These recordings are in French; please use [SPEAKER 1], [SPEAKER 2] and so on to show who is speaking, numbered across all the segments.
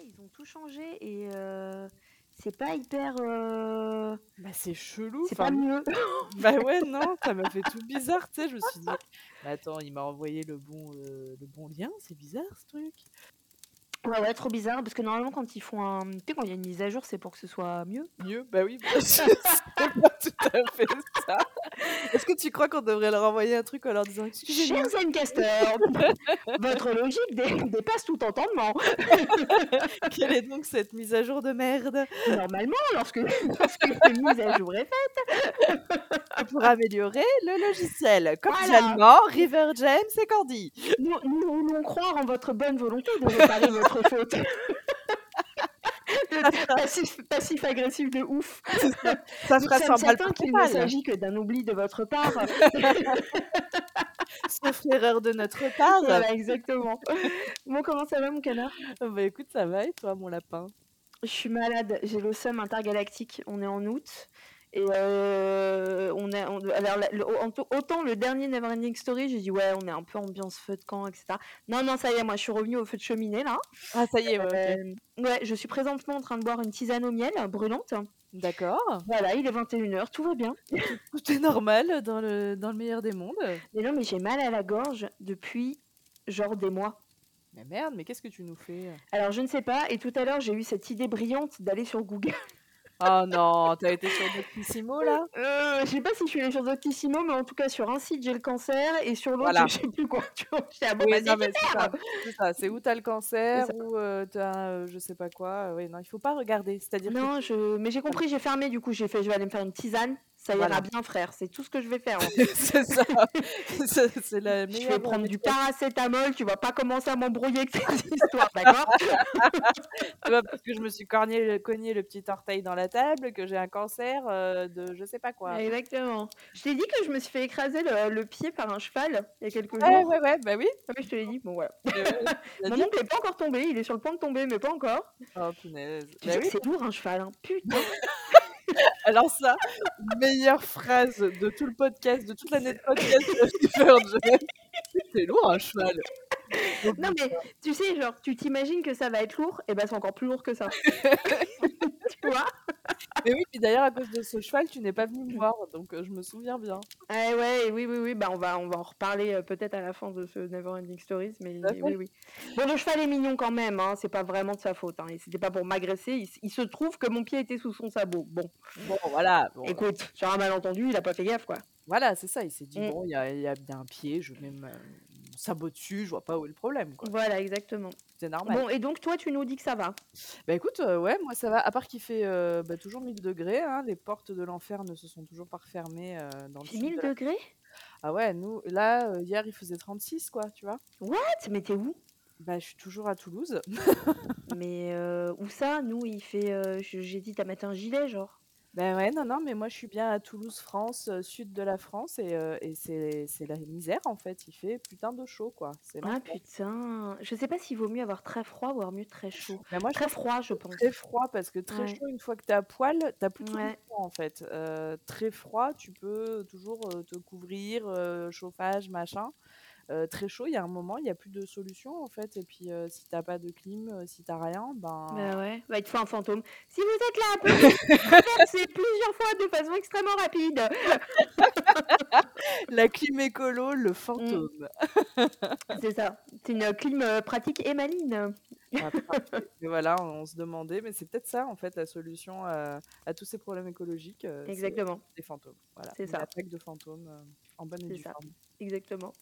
[SPEAKER 1] Ouais, ils ont tout changé et euh, c'est pas hyper. euh,
[SPEAKER 2] Bah, c'est chelou.
[SPEAKER 1] c'est pas mieux.
[SPEAKER 2] Bah ouais, non, ça m'a fait tout bizarre, tu sais. Je me suis dit, attends, il m'a envoyé le bon, euh, le bon lien, c'est bizarre ce truc.
[SPEAKER 1] Ouais, ouais, trop bizarre parce que normalement, quand ils font un. Tu sais, quand il y a une mise à jour, c'est pour que ce soit mieux.
[SPEAKER 2] Mieux, bah oui, bah, c'est pas tout à fait ça. Est-ce que tu crois qu'on devrait leur envoyer un truc en leur disant,
[SPEAKER 1] Chers Zencaster, votre logique dé- dépasse tout entendement.
[SPEAKER 2] quelle est donc cette mise à jour de merde?
[SPEAKER 1] Normalement, lorsque, lorsque une mise à jour est faite,
[SPEAKER 2] pour améliorer le logiciel
[SPEAKER 1] Voilà.
[SPEAKER 2] Cordialement, River James et Candy.
[SPEAKER 1] nous, nous voulons croire en votre bonne volonté de réparer votre faute. Passif, passif agressif de ouf.
[SPEAKER 2] Ça
[SPEAKER 1] Nous
[SPEAKER 2] fera
[SPEAKER 1] sommes
[SPEAKER 2] 100 balles
[SPEAKER 1] certains
[SPEAKER 2] par
[SPEAKER 1] qu'il ne s'agit que d'un oubli de votre part.
[SPEAKER 2] Sauf l'erreur de notre part.
[SPEAKER 1] Voilà, exactement. Bon, comment ça va, mon canard?
[SPEAKER 2] Bah écoute, ça va et toi, mon lapin?
[SPEAKER 1] Je suis malade, j'ai le seum intergalactique. On est en août. Et euh, on est, on- alors, le- autant- le dernier Neverending Story, j'ai dit ouais, on est un peu ambiance feu de camp, etc. Non, non, ça y est, moi je suis revenue au feu de cheminée là.
[SPEAKER 2] Ah, ça y est, ouais.
[SPEAKER 1] Euh, ouais, je suis présentement en train de boire une tisane au miel brûlante.
[SPEAKER 2] D'accord.
[SPEAKER 1] Voilà, il est 21h, tout va bien.
[SPEAKER 2] Tout est normal dans le, dans le meilleur des mondes.
[SPEAKER 1] Mais non, mais j'ai mal à la gorge depuis genre des mois.
[SPEAKER 2] Mais merde, mais qu'est-ce que tu nous fais?
[SPEAKER 1] Alors je ne sais pas, et tout à l'heure j'ai eu cette idée brillante d'aller sur Google.
[SPEAKER 2] Oh non, t'as été sur Doctissimo là?
[SPEAKER 1] Euh, je sais pas si je suis allée sur Doctissimo, mais en tout cas sur un site j'ai le cancer et sur l'autre
[SPEAKER 2] Voilà.
[SPEAKER 1] je sais plus quoi. Tu j'étais à bon,
[SPEAKER 2] Oui, c'est ça. C'est où t'as le cancer, ou euh, t'as euh, je sais pas quoi. Oui, non, il faut pas regarder. C'est-à-dire que
[SPEAKER 1] Non, je... mais j'ai compris, j'ai fermé du coup, j'ai fait, je vais aller me faire une tisane, ça ira
[SPEAKER 2] Voilà.
[SPEAKER 1] bien frère, c'est tout ce que je vais faire.
[SPEAKER 2] c'est ça. C'est la
[SPEAKER 1] Je vais prendre du paracétamol, tu vas pas commencer à m'embrouiller avec ces histoires, d'accord?
[SPEAKER 2] Tu vois, parce que je me suis cogné le, cogné le petit orteil dans la table, que j'ai un cancer euh, de je sais pas quoi.
[SPEAKER 1] Exactement. Je t'ai dit que je me suis fait écraser le, le pied par un cheval il y a quelques
[SPEAKER 2] Ouais,
[SPEAKER 1] jours.
[SPEAKER 2] ouais, ouais, bah oui.
[SPEAKER 1] Ah oui, je te l'ai dit, bon voilà.
[SPEAKER 2] Euh,
[SPEAKER 1] Mon oncle n'est pas encore tombé, il est sur le point de tomber, mais pas encore.
[SPEAKER 2] Oh punaise. Bah oui.
[SPEAKER 1] c'est lourd un cheval, hein. putain.
[SPEAKER 2] Alors ça, meilleure phrase de tout le podcast, de toute l'année de podcast de. C'est lourd un cheval.
[SPEAKER 1] Non mais tu sais, genre, tu t'imagines que ça va être lourd, et ben c'est encore plus lourd que ça. tu vois?
[SPEAKER 2] Mais oui, puis d'ailleurs à cause de ce cheval, tu n'es pas venu me voir, donc euh, je me souviens bien.
[SPEAKER 1] Ah ouais, oui, oui, oui, bah on va, on va en reparler euh, peut-être à la fin de ce Neverending Stories, mais oui, oui. Bon, le cheval est mignon quand même, hein, c'est pas vraiment de sa faute, hein, et c'était pas pour m'agresser, il, se trouve que mon pied était sous son sabot. Bon,
[SPEAKER 2] Bon, voilà. Bon,
[SPEAKER 1] écoute, sur un malentendu, il a pas fait gaffe, quoi.
[SPEAKER 2] voilà, c'est ça. Il s'est dit
[SPEAKER 1] Mm.
[SPEAKER 2] bon, il y a, y a bien un pied, je mets ma- mon sabot dessus, je vois pas où est le problème, quoi.
[SPEAKER 1] Voilà, exactement.
[SPEAKER 2] C'est normal.
[SPEAKER 1] Bon, et donc toi, tu nous dis que ça va
[SPEAKER 2] Bah écoute, euh, ouais, moi ça va. À part qu'il fait euh, bah, toujours 1000 degrés, hein, les portes de l'enfer ne se sont toujours pas refermées euh, dans le
[SPEAKER 1] C'est
[SPEAKER 2] sud
[SPEAKER 1] 1000
[SPEAKER 2] de la-
[SPEAKER 1] degrés?
[SPEAKER 2] Ah ouais, nous, là, euh, hier il faisait 36, quoi, tu vois.
[SPEAKER 1] What? Mais t'es où?
[SPEAKER 2] Bah je suis toujours à Toulouse.
[SPEAKER 1] Mais euh, où ça? Nous, il fait... euh, je- J'ai dit, t'as mettre un gilet, genre
[SPEAKER 2] Ben ouais, non, non, mais moi je suis bien à Toulouse, France, euh, sud de la France, et, euh, et c'est c'est la misère en fait. Il fait putain de chaud, quoi. C'est
[SPEAKER 1] Ah putain Je sais pas s'il vaut mieux avoir très froid ou avoir mieux très chaud.
[SPEAKER 2] Mais moi je
[SPEAKER 1] Très froid, je pense.
[SPEAKER 2] très froid parce que très
[SPEAKER 1] Ouais.
[SPEAKER 2] chaud, une fois que t'es à poil, t'as plus tout
[SPEAKER 1] Ouais.
[SPEAKER 2] en fait. Euh, très froid, tu peux toujours euh, te couvrir, euh, chauffage, machin. Euh, très chaud, il y a un moment, il n'y a plus de solution en fait. Et puis euh, si t'as pas de clim, euh, si t'as rien, ben.
[SPEAKER 1] Bah ouais, bah, il te faut un fantôme. Si vous êtes là, pouvez traverser plusieurs fois de façon extrêmement rapide.
[SPEAKER 2] La clim écolo,
[SPEAKER 1] Mmh.
[SPEAKER 2] le fantôme.
[SPEAKER 1] C'est ça. C'est une clim euh, pratique et maligne.
[SPEAKER 2] Ah. Et voilà, on, on se demandait, mais c'est peut-être ça en fait la solution à, à tous ces problèmes écologiques. euh,
[SPEAKER 1] Exactement,
[SPEAKER 2] des fantômes. Voilà,
[SPEAKER 1] C'est ça.
[SPEAKER 2] attaque de fantômes en bonne et due
[SPEAKER 1] ça.
[SPEAKER 2] forme.
[SPEAKER 1] exactement.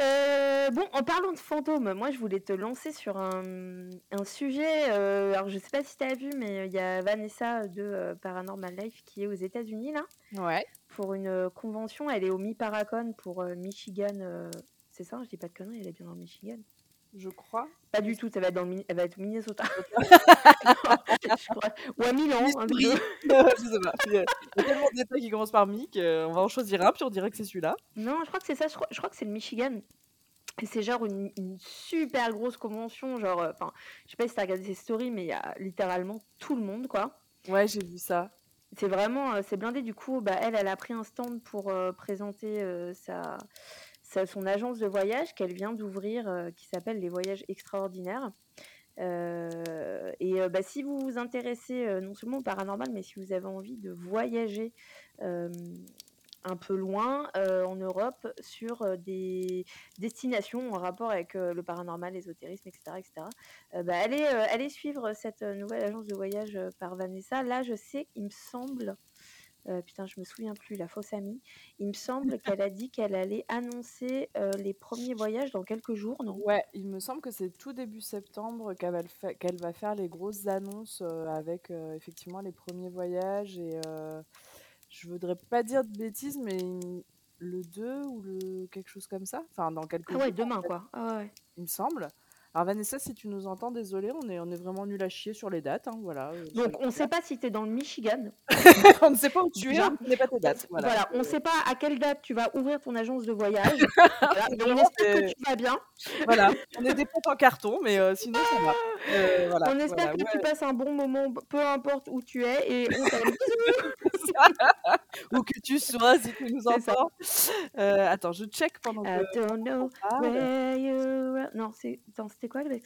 [SPEAKER 1] Euh, bon, en parlant de fantômes, moi je voulais te lancer sur un, un sujet. euh, alors je sais pas si tu as vu, mais il y a Vanessa de euh, Paranormal Life qui est aux États-Unis là
[SPEAKER 2] Ouais.
[SPEAKER 1] pour une euh, convention. Elle est au Mi-Paracon pour euh, Michigan. euh, C'est ça, je dis pas de conneries, elle est bien dans le Michigan.
[SPEAKER 2] Je crois.
[SPEAKER 1] Pas du tout, ça va être dans le, elle va être au Minnesota. Je crois. Ou à Milan.
[SPEAKER 2] je sais pas. Il y a tellement d'états qui commencent par Mi qu'on va en choisir un, puis on dirait que c'est celui-là.
[SPEAKER 1] Non, je crois que c'est ça. Je crois, je crois que c'est le Michigan. C'est genre une, une super grosse convention. Genre, euh, enfin, je sais pas si t'as regardé ces stories, mais il y a littéralement tout le monde, quoi.
[SPEAKER 2] Ouais, j'ai vu ça.
[SPEAKER 1] C'est vraiment, euh, c'est blindé. Du coup, bah, elle, elle a pris un stand pour euh, présenter euh, sa, son agence de voyage qu'elle vient d'ouvrir, euh, qui s'appelle Les Voyages Extraordinaires. Euh, et euh, bah, si vous vous intéressez non seulement au paranormal, mais si vous avez envie de voyager un peu loin en Europe sur des destinations en rapport avec le paranormal, l'ésotérisme, etc., etc. bah, allez, allez suivre cette nouvelle agence de voyage par Vanessa. Là, je sais, il me semble, euh, putain, je me souviens plus, la fausse amie. Il me semble qu'elle a dit qu'elle allait annoncer euh, les premiers voyages dans quelques jours, non?
[SPEAKER 2] Ouais, il me semble que c'est tout début septembre qu'elle va, faire les grosses annonces euh, avec effectivement les premiers voyages. Et je voudrais pas dire de bêtises, mais le 2 ou le quelque chose comme ça? Enfin, dans quelques
[SPEAKER 1] ah ouais, demain, quoi. Ah ouais.
[SPEAKER 2] Il me semble. Alors Vanessa, si tu nous entends, désolé, on est, on est vraiment nul à chier sur les dates. Hein, voilà,
[SPEAKER 1] euh, Donc on ne sait pas si tu es dans le Michigan.
[SPEAKER 2] on ne sait pas où tu es, on ne pas tes dates.
[SPEAKER 1] Voilà. on ne sait pas à quelle date tu vas ouvrir ton agence de voyage. voilà, on espère que tu vas bien.
[SPEAKER 2] voilà, on est des potes en carton, mais euh, sinon ça va.
[SPEAKER 1] Euh, voilà, on espère que tu passes un bon moment, peu importe où tu es, et on t'aime.
[SPEAKER 2] Où que tu sois, si tu nous entends. attends, je check pendant que... I
[SPEAKER 1] don't know where you're... Non, c'était quoi le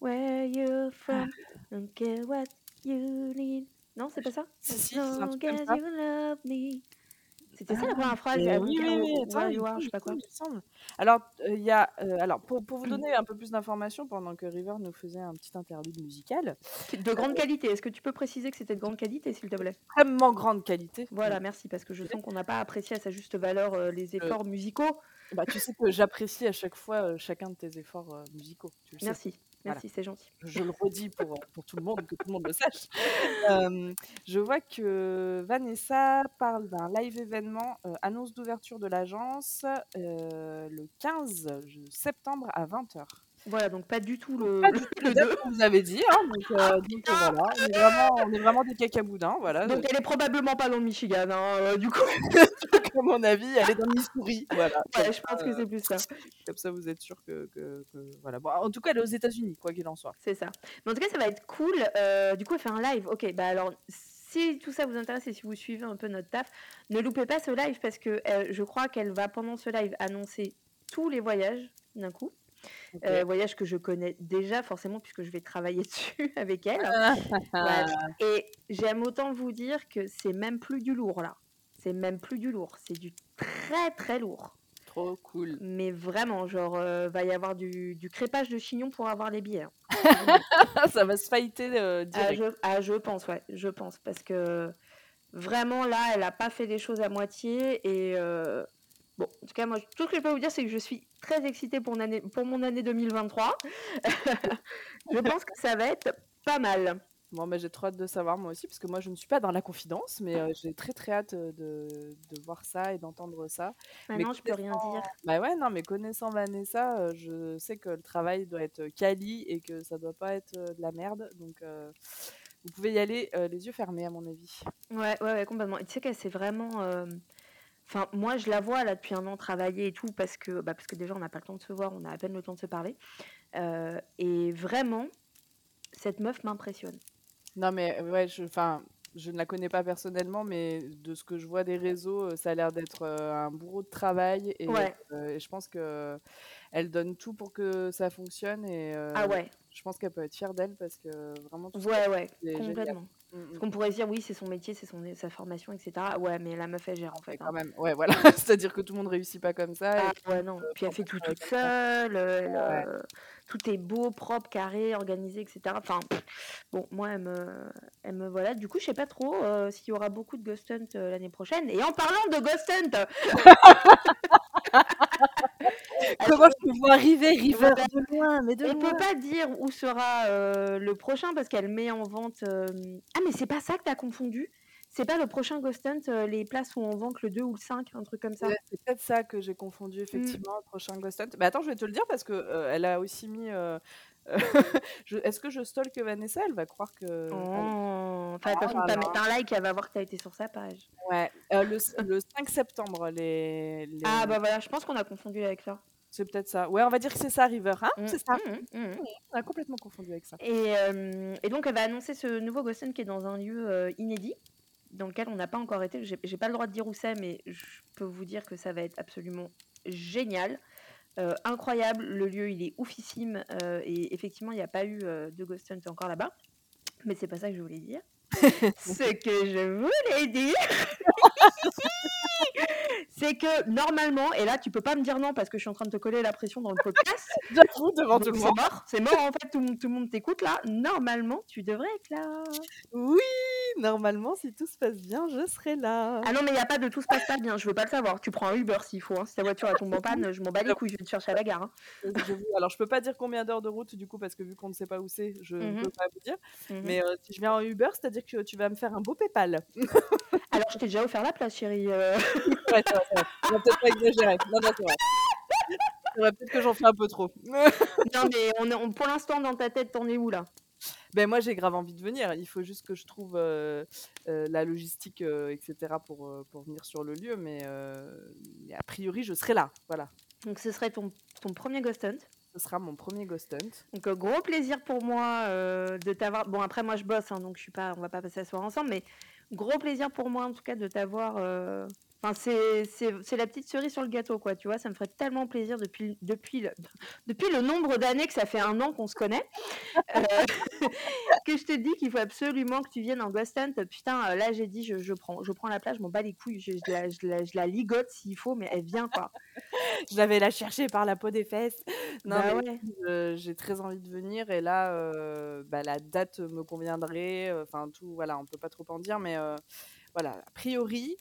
[SPEAKER 1] Where you from, don't care what you need. Non, c'est pas ça?
[SPEAKER 2] Si, si. You love
[SPEAKER 1] me. C'était ça la première phrase.
[SPEAKER 2] Oui, oui, oui. Attends, je sais pas quoi. Alors, il y a, alors pour, pour, vous donner un peu plus d'informations, pendant que River nous faisait un petit interlude musical.
[SPEAKER 1] De grande qualité. Est-ce que tu peux préciser que c'était de grande qualité, s'il te plaît?
[SPEAKER 2] Extrêmement grande qualité.
[SPEAKER 1] Voilà, merci, parce que je sens qu'on n'a pas apprécié à sa juste valeur les efforts musicaux.
[SPEAKER 2] Bah, tu sais que j'apprécie à chaque fois chacun de tes efforts musicaux. Tu
[SPEAKER 1] le merci. Merci, c'est gentil.
[SPEAKER 2] Je le redis pour, pour tout le monde, que tout le monde le sache. je vois que Vanessa parle d'un live événement, annonce d'ouverture de l'agence le 15 septembre à 20h.
[SPEAKER 1] Voilà, donc pas du tout le,
[SPEAKER 2] que vous avez dit. Hein, donc, euh, donc euh, voilà, on est, vraiment, on est vraiment des cacaboudins. Voilà,
[SPEAKER 1] donc, elle est probablement pas dans le Michigan, hein, euh, du coup.
[SPEAKER 2] à mon avis, elle est dans le Missouri. Voilà.
[SPEAKER 1] Ouais, je pense que c'est plus ça.
[SPEAKER 2] Comme ça, vous êtes sûr que, que, voilà. Bon, en tout cas, elle est aux États-Unis, quoi qu'il en soit.
[SPEAKER 1] C'est ça. Mais en tout cas, ça va être cool. du coup, elle fait un live. Ok, bah alors si tout ça vous intéresse et si vous suivez un peu notre taf, ne loupez pas ce live parce que je crois qu'elle va pendant ce live annoncer tous les voyages d'un coup. Euh, voyage que je connais déjà forcément puisque je vais travailler dessus avec elle. Et j'aime autant vous dire que c'est même plus du lourd là. C'est même plus du lourd, c'est du très très lourd.
[SPEAKER 2] Trop cool.
[SPEAKER 1] Mais vraiment, genre, euh, va y avoir du, crépage de chignon pour avoir les billets. Hein.
[SPEAKER 2] Ça va se failliter euh,
[SPEAKER 1] ah, direct. Ah je, pense, ouais, je pense. Parce que vraiment, là, elle a pas fait les choses à moitié et Bon, en tout cas, moi, tout ce que je peux vous dire, c'est que je suis très excitée pour, mon année, pour mon année 2023. je pense que ça va être pas mal.
[SPEAKER 2] Bon, mais j'ai trop hâte de savoir moi aussi, parce que moi je ne suis pas dans la confidence, mais euh, j'ai très très hâte euh, de, de, voir ça et d'entendre ça.
[SPEAKER 1] Maintenant, je peux rien dire.
[SPEAKER 2] Bah ouais, non, mais connaissant Vanessa, euh, je sais que le travail doit être quali et que ça doit pas être de la merde, donc vous pouvez y aller les yeux fermés, à mon avis.
[SPEAKER 1] Ouais, ouais, ouais complètement. Et tu sais qu'elle c'est vraiment Enfin, moi, je la vois là depuis un an travailler et tout parce que, bah, parce que déjà, on n'a pas le temps de se voir, on a à peine le temps de se parler. Euh, et vraiment, cette meuf m'impressionne.
[SPEAKER 2] Non, mais ouais, je, enfin, je ne la connais pas personnellement, mais de ce que je vois des réseaux, euh, ça a l'air d'être euh, un bourreau de travail. Et, et je pense que elle donne tout pour que ça fonctionne. Et,
[SPEAKER 1] ah ouais.
[SPEAKER 2] Je pense qu'elle peut être fière d'elle parce que vraiment.
[SPEAKER 1] Tout ouais, ouais, complètement. Parce mm. qu'on pourrait dire oui, c'est son métier, c'est son sa formation, etc. Ouais, mais la meuf elle gère en fait.
[SPEAKER 2] Quand hein. même, ouais, voilà. C'est-à-dire que tout le monde réussit pas comme ça.
[SPEAKER 1] Ah, ouais, non. Puis elle fait tout toute seule. Euh, tout est beau, propre, carré, organisé, etc. Enfin, bon, moi elle me, elle me voilà. Du coup, je sais pas trop euh, s'il y aura beaucoup de Ghost Hunt euh, l'année prochaine. Et en parlant de Ghost Hunt.
[SPEAKER 2] Comment je peux voir arriver River de loin, mais de
[SPEAKER 1] On peut pas dire où sera le prochain parce qu'elle met en vente. Ah, mais c'est pas ça que tu as confondu? C'est pas le prochain Ghost Hunt, euh, les places où on vend que le 2 ou le 5, un truc comme ça?
[SPEAKER 2] C'est peut-être ça que j'ai confondu, mmh. effectivement, le prochain Ghost Hunt. Mais attends, je vais te le dire parce que euh, elle a aussi mis. Euh, est-ce que je stalk Vanessa? Elle va croire que.
[SPEAKER 1] Oh. Enfin, oh, mettre un like, elle va voir que tu as été sur sa page.
[SPEAKER 2] Ouais, le, 5 septembre, les,
[SPEAKER 1] Ah, bah voilà, je pense qu'on a confondu avec ça.
[SPEAKER 2] C'est peut-être ça. Ouais, on va dire que c'est ça, River. Hein? Mmh, c'est ça. Mmh, on a complètement confondu avec ça.
[SPEAKER 1] Et, et, donc, elle va annoncer ce nouveau Hunt qui est dans un lieu inédit dans lequel on n'a pas encore été. J'ai pas le droit de dire où c'est, mais je peux vous dire que ça va être absolument génial. incroyable, le lieu il est oufissime et effectivement il n'y a pas eu de Ghost Hunt encore là-bas. Mais c'est pas ça que je voulais dire. Ce que je voulais dire, c'est que normalement, et là tu peux pas me dire non parce que je suis en train de te coller la pression dans le podcast.
[SPEAKER 2] devant tout le
[SPEAKER 1] C'est mort, c'est mort en fait, tout, tout le monde t'écoute là. Normalement, tu devrais être là.
[SPEAKER 2] Oui, normalement, si tout se passe bien, je serai là.
[SPEAKER 1] Ah non, mais il n'y a pas de tout se passe pas bien, je veux pas le savoir. Tu prends un Uber s'il faut. Hein. Si ta voiture tombe en panne, je m'en bats les couilles, je vais te chercher à la gare. hein.
[SPEAKER 2] Alors, je peux pas dire combien d'heures de route du coup, parce que vu qu'on ne sait pas où c'est, je ne
[SPEAKER 1] Mhm.
[SPEAKER 2] peux pas vous dire.
[SPEAKER 1] Mhm.
[SPEAKER 2] Mais euh, si je viens en Uber, c'est-à-dire que tu vas me faire un beau PayPal.
[SPEAKER 1] Alors, je t'ai déjà offert la place, chérie. euh.
[SPEAKER 2] Ouais, vrai. On va peut-être pas exagérer. Non, non, c'est vrai. C'est vrai, peut-être que j'en fais un peu trop.
[SPEAKER 1] non, mais on est, on- pour l'instant, dans ta tête, t'en es où là?
[SPEAKER 2] Ben moi j'ai grave envie de venir. Il faut juste que je trouve euh, euh, la logistique, euh, etc. pour, pour venir sur le lieu. Mais, euh, a priori je serai là. Voilà.
[SPEAKER 1] Donc, ce serait ton, ton premier Ghost Hunt?
[SPEAKER 2] Ce sera mon premier Ghost Hunt.
[SPEAKER 1] Donc euh, gros plaisir pour moi euh, de t'avoir. Bon après moi je bosse hein, donc je suis pas, on va pas passer la soirée ensemble, mais gros plaisir pour moi en tout cas de t'avoir. Enfin c'est la petite cerise sur le gâteau quoi, tu vois, ça me ferait tellement plaisir depuis depuis le depuis le nombre d'années que ça fait un an qu'on se connaît euh, que je te dis qu'il faut absolument que tu viennes en Ghost Hunt. Putain euh, là j'ai dit je, je prends je prends la place, je m'en bats les couilles, je, je la, je, la, je la ligote s'il faut, mais elle vient quoi.
[SPEAKER 2] Je l'avais la chercher par la peau des fesses. Non,
[SPEAKER 1] Bah ouais.
[SPEAKER 2] euh, j'ai très envie de venir et là, euh, bah, la date me conviendrait. Enfin, tout, voilà, on peut pas trop en dire, mais voilà, a priori,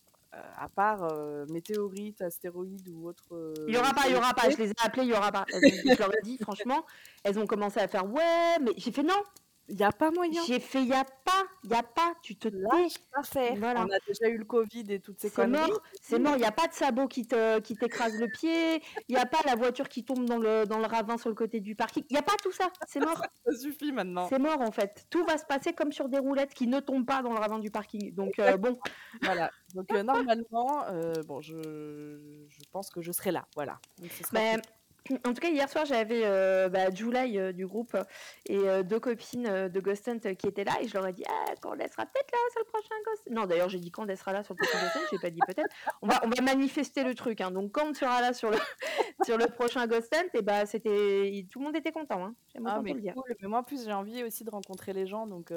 [SPEAKER 2] à part euh, météorite, astéroïde ou autre. euh,
[SPEAKER 1] Il y aura pas, il y aura pas. Je les ai appelés, il y aura pas. Elles ont- je leur ai dit, franchement, elles ont commencé à faire ouais, mais j'ai fait non.
[SPEAKER 2] Il n'y a pas moyen.
[SPEAKER 1] J'ai fait y a pas, y a pas. Tu te
[SPEAKER 2] peux pas faire.
[SPEAKER 1] Voilà.
[SPEAKER 2] On a déjà eu le Covid et toutes ces
[SPEAKER 1] C'est
[SPEAKER 2] conneries.
[SPEAKER 1] mort, c'est mort. Il y a pas de sabot qui te, qui t'écrase le pied. Il y a pas la voiture qui tombe dans le, dans le ravin sur le côté du parking. Il y a pas tout ça. C'est mort.
[SPEAKER 2] Ça suffit maintenant.
[SPEAKER 1] C'est mort en fait. Tout va se passer comme sur des roulettes qui ne tombent pas dans le ravin du parking. Donc euh, bon,
[SPEAKER 2] Voilà. Donc euh, normalement, euh, bon, je, je pense que je serai là. Voilà. Donc, ce sera
[SPEAKER 1] Mais,
[SPEAKER 2] tout.
[SPEAKER 1] En tout cas, hier soir, j'avais euh, bah, July euh, du groupe et euh, deux copines euh, de Ghost Hunt qui étaient là et je leur ai dit ah, quand elle sera peut-être là sur le prochain Ghost Non, d'ailleurs, j'ai dit quand elle sera là sur le prochain Ghost Hunt, j'ai pas dit peut-être. On va, on va manifester le truc. hein. Donc, quand on sera là sur le, sur le prochain Ghost Hunt, et bah, c'était... tout le monde était content. Hein.
[SPEAKER 2] Ah, mais
[SPEAKER 1] te le dire.
[SPEAKER 2] cool. Mais moi, en plus, j'ai envie aussi de rencontrer les gens, donc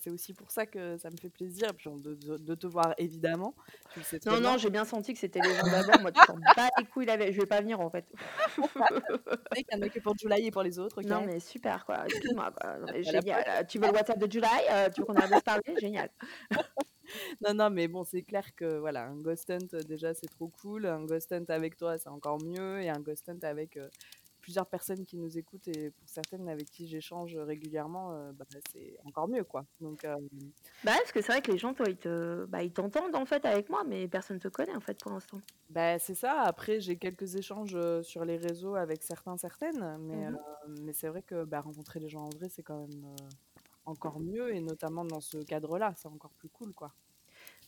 [SPEAKER 2] c'est aussi pour ça que ça me fait plaisir. Puis de, de- de te voir, évidemment. Tu sais
[SPEAKER 1] Non, non, j'ai bien senti que c'était les gens d'abord. Moi, tu t'en bats les couilles. la veille. Je vais pas venir en fait.
[SPEAKER 2] Il y en a que pour July et pour les autres.
[SPEAKER 1] Non, mais super, quoi. Excuse-moi, génial. Tu veux le WhatsApp de July Euh, Tu veux qu'on arrête de se parler? Génial.
[SPEAKER 2] Non, non, mais bon, c'est clair que voilà, un Ghost Hunt, déjà, c'est trop cool. Un Ghost Hunt avec toi, c'est encore mieux. Et un Ghost Hunt avec euh, plusieurs personnes qui nous écoutent et pour certaines avec qui j'échange régulièrement, euh, bah, c'est encore mieux, quoi. Donc, euh,
[SPEAKER 1] Bah, parce que c'est vrai que les gens, toi, ils te, bah, ils t'entendent en fait avec moi, mais personne te connaît en fait pour l'instant.
[SPEAKER 2] bah, c'est ça. Après, j'ai quelques échanges euh, sur les réseaux avec certains, certaines. Mais, euh, mais c'est vrai que bah, rencontrer les gens en vrai, c'est quand même encore mieux. Et notamment dans ce cadre-là, c'est encore plus cool, quoi.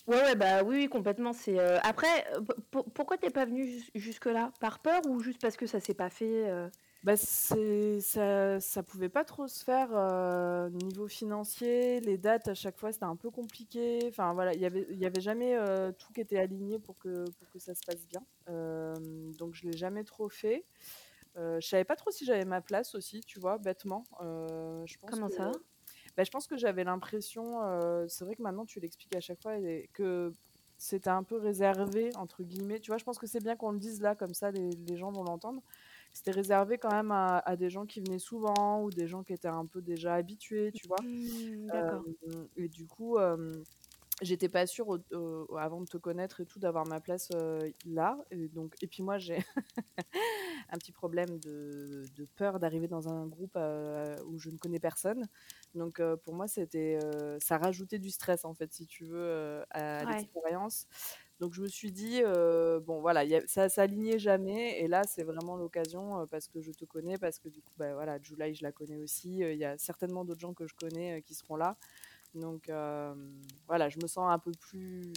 [SPEAKER 1] Ouais, ouais, bah oui, oui, complètement. C'est euh, après, euh, p- p- pourquoi t'es pas venu jus- jusque-là? Par peur ou juste parce que ça s'est pas fait euh?
[SPEAKER 2] Bah, c'est, ça, ça pouvait pas trop se faire euh, niveau financier, les dates à chaque fois c'était un peu compliqué. Enfin voilà, il y avait, il y avait jamais tout qui était aligné pour que, pour que ça se passe bien. Donc je l'ai jamais trop fait. Je savais pas trop si j'avais ma place aussi, tu vois, bêtement. Je pense
[SPEAKER 1] Comment
[SPEAKER 2] que-
[SPEAKER 1] ça?
[SPEAKER 2] Bah, je pense que j'avais l'impression, euh, c'est vrai que maintenant tu l'expliques à chaque fois, que c'était un peu réservé, entre guillemets. Tu vois, je pense que c'est bien qu'on le dise là, comme ça les, les gens vont l'entendre. C'était réservé quand même à, à des gens qui venaient souvent ou des gens qui étaient un peu déjà habitués, tu vois.
[SPEAKER 1] D'accord.
[SPEAKER 2] Euh, et du coup, euh, j'étais pas sûre au- au- avant de te connaître et tout d'avoir ma place euh, là. Et, donc, et puis moi, j'ai un petit problème de, de peur d'arriver dans un groupe euh, où je ne connais personne. Donc euh, pour moi, c'était, ça rajoutait du stress en fait, si tu veux, à
[SPEAKER 1] Ouais.
[SPEAKER 2] l'expérience. Donc je me suis dit, bon voilà, y a- ça s'alignait jamais. Et là, c'est vraiment l'occasion parce que je te connais, parce que du coup, bah, voilà, July, je la connais aussi. Il y a certainement d'autres gens que je connais qui seront là. Donc euh, voilà, je me sens un peu plus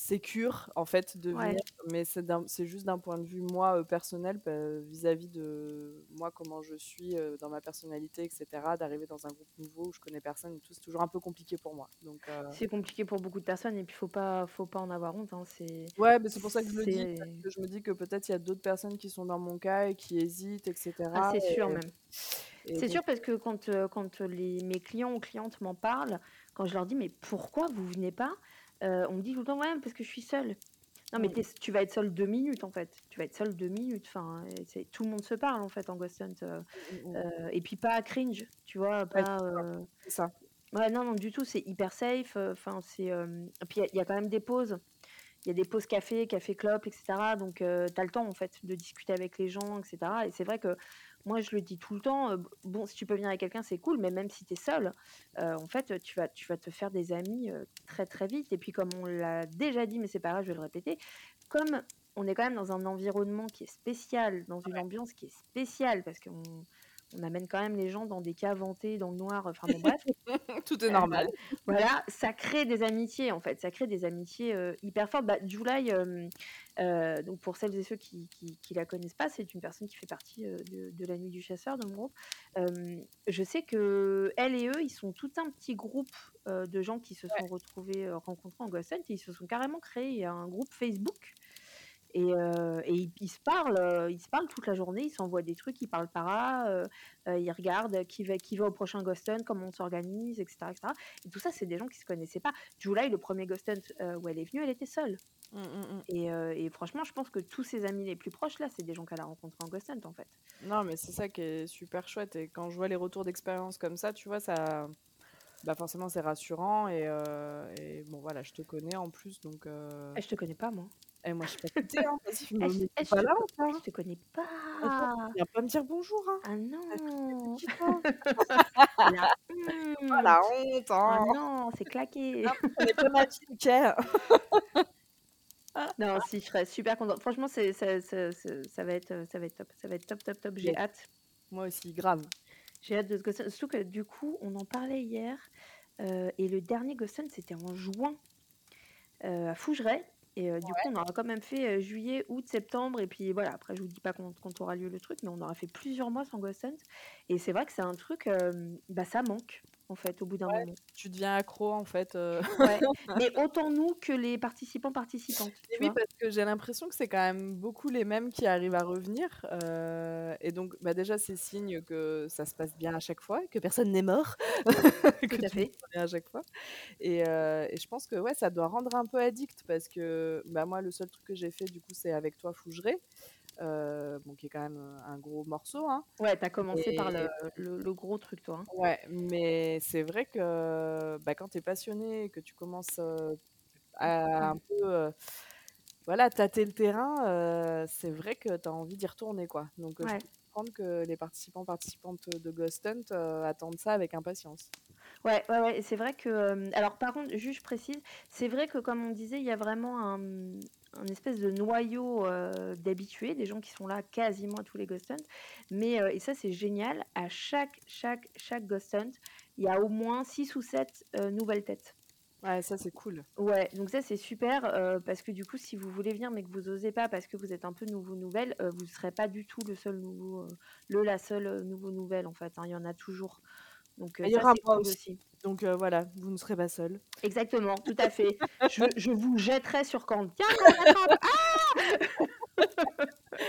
[SPEAKER 2] sécure en fait de
[SPEAKER 1] Ouais.
[SPEAKER 2] venir, mais c'est juste d'un point de vue moi, heu, personnel, bah, vis-à-vis de moi, comment je suis, dans ma personnalité et cetera, d'arriver dans un groupe nouveau où je connais personne et tout, c'est toujours un peu compliqué pour moi, donc heu
[SPEAKER 1] C'est compliqué pour beaucoup de personnes et puis faut pas faut pas en avoir honte, hein, c'est
[SPEAKER 2] Ouais, mais c'est pour ça que je le dis, que je me dis que peut-être il y a d'autres personnes qui sont dans mon cas et qui hésitent et
[SPEAKER 1] Ah, c'est sûr même. C'est
[SPEAKER 2] donc
[SPEAKER 1] sûr parce que quand, quand, les mes clients ou clientes m'en parlent, quand je leur dis: «Mais pourquoi vous venez pas?» Heu, on me dit tout le temps: «Ouais, parce que je suis seule». Non, mais
[SPEAKER 2] Mmh.
[SPEAKER 1] tu vas être seule 2 minutes, en fait. Tu vas être seule 2 minutes, enfin, tout le monde se parle, en fait, en ghost hunt,
[SPEAKER 2] Mmh mh, mmh.
[SPEAKER 1] heu et puis pas cringe, tu vois? Pas,
[SPEAKER 2] c'est ça,
[SPEAKER 1] heu
[SPEAKER 2] c'est ça.
[SPEAKER 1] ouais, non, non, du tout, c'est hyper safe, enfin, c'est, puis il y y a quand même des pauses. Il y a des pauses café, café clope et cetera donc tu as le temps, en fait, de discuter avec les gens et cetera et c'est vrai que moi, je le dis tout le temps, heu, b bon, si tu peux venir avec quelqu'un, c'est cool, mais même si tu es seule, heu, en fait, tu vas tu vas te faire des amis, heu, très, très vite et puis comme on l'a déjà dit, mais c'est pas grave, je vais le répéter, comme on est quand même dans un environnement qui est spécial, dans une
[SPEAKER 2] Ouais.
[SPEAKER 1] ambiance qui est spéciale parce qu'on on amène quand même les gens dans des caves hantées, dans le noir, enfin bon bref.
[SPEAKER 2] Tout est
[SPEAKER 1] Heu,
[SPEAKER 2] normal.
[SPEAKER 1] voilà, ça crée des amitiés, en fait, ça crée des amitiés, heu, hyper fortes. Bah, heu, donc pour celles et ceux qui qui qui la connaissent pas, c'est une personne qui fait partie, de de la Nuit du Chasseur, de mon groupe. Je sais qu'elle et eux, ils sont tout un petit groupe, de gens qui se
[SPEAKER 2] Ouais.
[SPEAKER 1] sont retrouvés, rencontrés en ghost hunt et ils se sont carrément créés un groupe Facebook et et ils ils se parlent, heu, ils se parlent toute la journée, ils s'envoient des trucs, ils parlent para, heu heu, ils regardent qui va qui va au prochain ghost hunt, comment on s'organise et cetera et et tout ça, c'est des gens qui se connaissaient pas. Julai, le 1er ghost hunt, où elle est venue, elle était seule
[SPEAKER 2] Mmh, mmh mh.
[SPEAKER 1] et et franchement, je pense que tous ses amis les plus proches, là, c'est des gens qu'elle a rencontrés en ghost hunt, en fait.
[SPEAKER 2] Non, mais c'est ça qui est super chouette et quand je vois les retours d'expérience comme ça, tu vois, ça bah, forcément, c'est rassurant et et bon, voilà, je te connais en plus donc heu
[SPEAKER 1] Eh, je te connais pas, moi.
[SPEAKER 2] Eh, moi, je suis pas futée, hein,
[SPEAKER 1] Eh, je eh, je
[SPEAKER 2] pas
[SPEAKER 1] eh,
[SPEAKER 2] hein!
[SPEAKER 1] je te connais
[SPEAKER 2] Attends,
[SPEAKER 1] pas!
[SPEAKER 2] tu viens pas me dire bonjour, hein!
[SPEAKER 1] Ah non! La
[SPEAKER 2] Oh la
[SPEAKER 1] honte! Oh
[SPEAKER 2] hein!
[SPEAKER 1] non, c'est claqué!
[SPEAKER 2] Ah, tu connais pas ma?
[SPEAKER 1] Non, si, je serais super contente. Franchement, c'est ça ça ça ça va être, heu, ça va être top. Ça va être top, top, top, j'ai hâte.
[SPEAKER 2] Moi aussi, grave.
[SPEAKER 1] J'ai hâte de ce hunt. Surtout que du coup, on en parlait hier, heu et le dernier hunt, c'était en juin, heu, à Fougeray et du coup, on aura quand même fait, juillet, août, septembre et puis voilà, après je vous dis pas quand quand aura lieu le truc, mais on aura fait plusieurs mois sans ghost hunt et c'est vrai que c'est un truc, bah, ça manque, en fait, au bout d'un
[SPEAKER 2] Ouais,
[SPEAKER 1] moment.
[SPEAKER 2] tu deviens accro, en fait,
[SPEAKER 1] Ouais, mais autant nous que les participants, participantes,
[SPEAKER 2] oui, parce que j'ai l'impression que c'est quand même beaucoup les mêmes qui arrivent à revenir, heu et donc bah, déjà, c'est signe que ça se passe bien à chaque fois, que personne n'est mort,
[SPEAKER 1] Tout
[SPEAKER 2] que
[SPEAKER 1] à
[SPEAKER 2] tout monde
[SPEAKER 1] fait.
[SPEAKER 2] à chaque fois et heu et je pense que, ouais, ça doit rendre un peu addict parce que, bah, moi, le seul truc que j'ai fait, du coup, c'est avec toi, Fougeray, bon, qui est quand même, heu, un gros morceau, hein
[SPEAKER 1] Ouais, tu as commencé par le
[SPEAKER 2] et
[SPEAKER 1] le le gros truc, toi, hein?
[SPEAKER 2] Ouais, mais c'est vrai que, bah, quand tu es passionné et que tu commences, heu, à un peu, heu, voilà, tâter le terrain, c'est vrai que tu as envie d'y retourner, quoi donc je
[SPEAKER 1] Ouais.
[SPEAKER 2] peux comprendre que les participants, participantes de ghost hunt, attendent ça avec impatience.
[SPEAKER 1] Ouais, ouais, ouais c'est vrai que, hem alors par contre, juste je précise, c'est vrai que comme on disait, il y a vraiment un, un espèce de noyau, heu, d'habitués, des gens qui sont là quasiment à tous les ghost hunt mais heu et ça, c'est génial, à chaque chaque chaque ghost hunt, il y a au moins 6 ou 7, heu, nouvelles têtes.
[SPEAKER 2] Ouais, ça, c'est cool.
[SPEAKER 1] Ouais, donc ça, c'est super, parce que du coup, si vous voulez venir mais que vous osez pas parce que vous êtes un peu nouveau nouvelle, vous serez pas du tout le seul nouveau, le la seule, nouveau nouvelle, en fait, hein, il y en a toujours donc heu,
[SPEAKER 2] Il y
[SPEAKER 1] ça,
[SPEAKER 2] aura
[SPEAKER 1] c'est
[SPEAKER 2] moi
[SPEAKER 1] cool
[SPEAKER 2] aussi
[SPEAKER 1] aussi.
[SPEAKER 2] donc heu, voilà, vous ne serez pas seuls.
[SPEAKER 1] Exactement, tout à fait. Je je vous jetterai sur Kant: «Tiens, Kant, attrape! Ah!»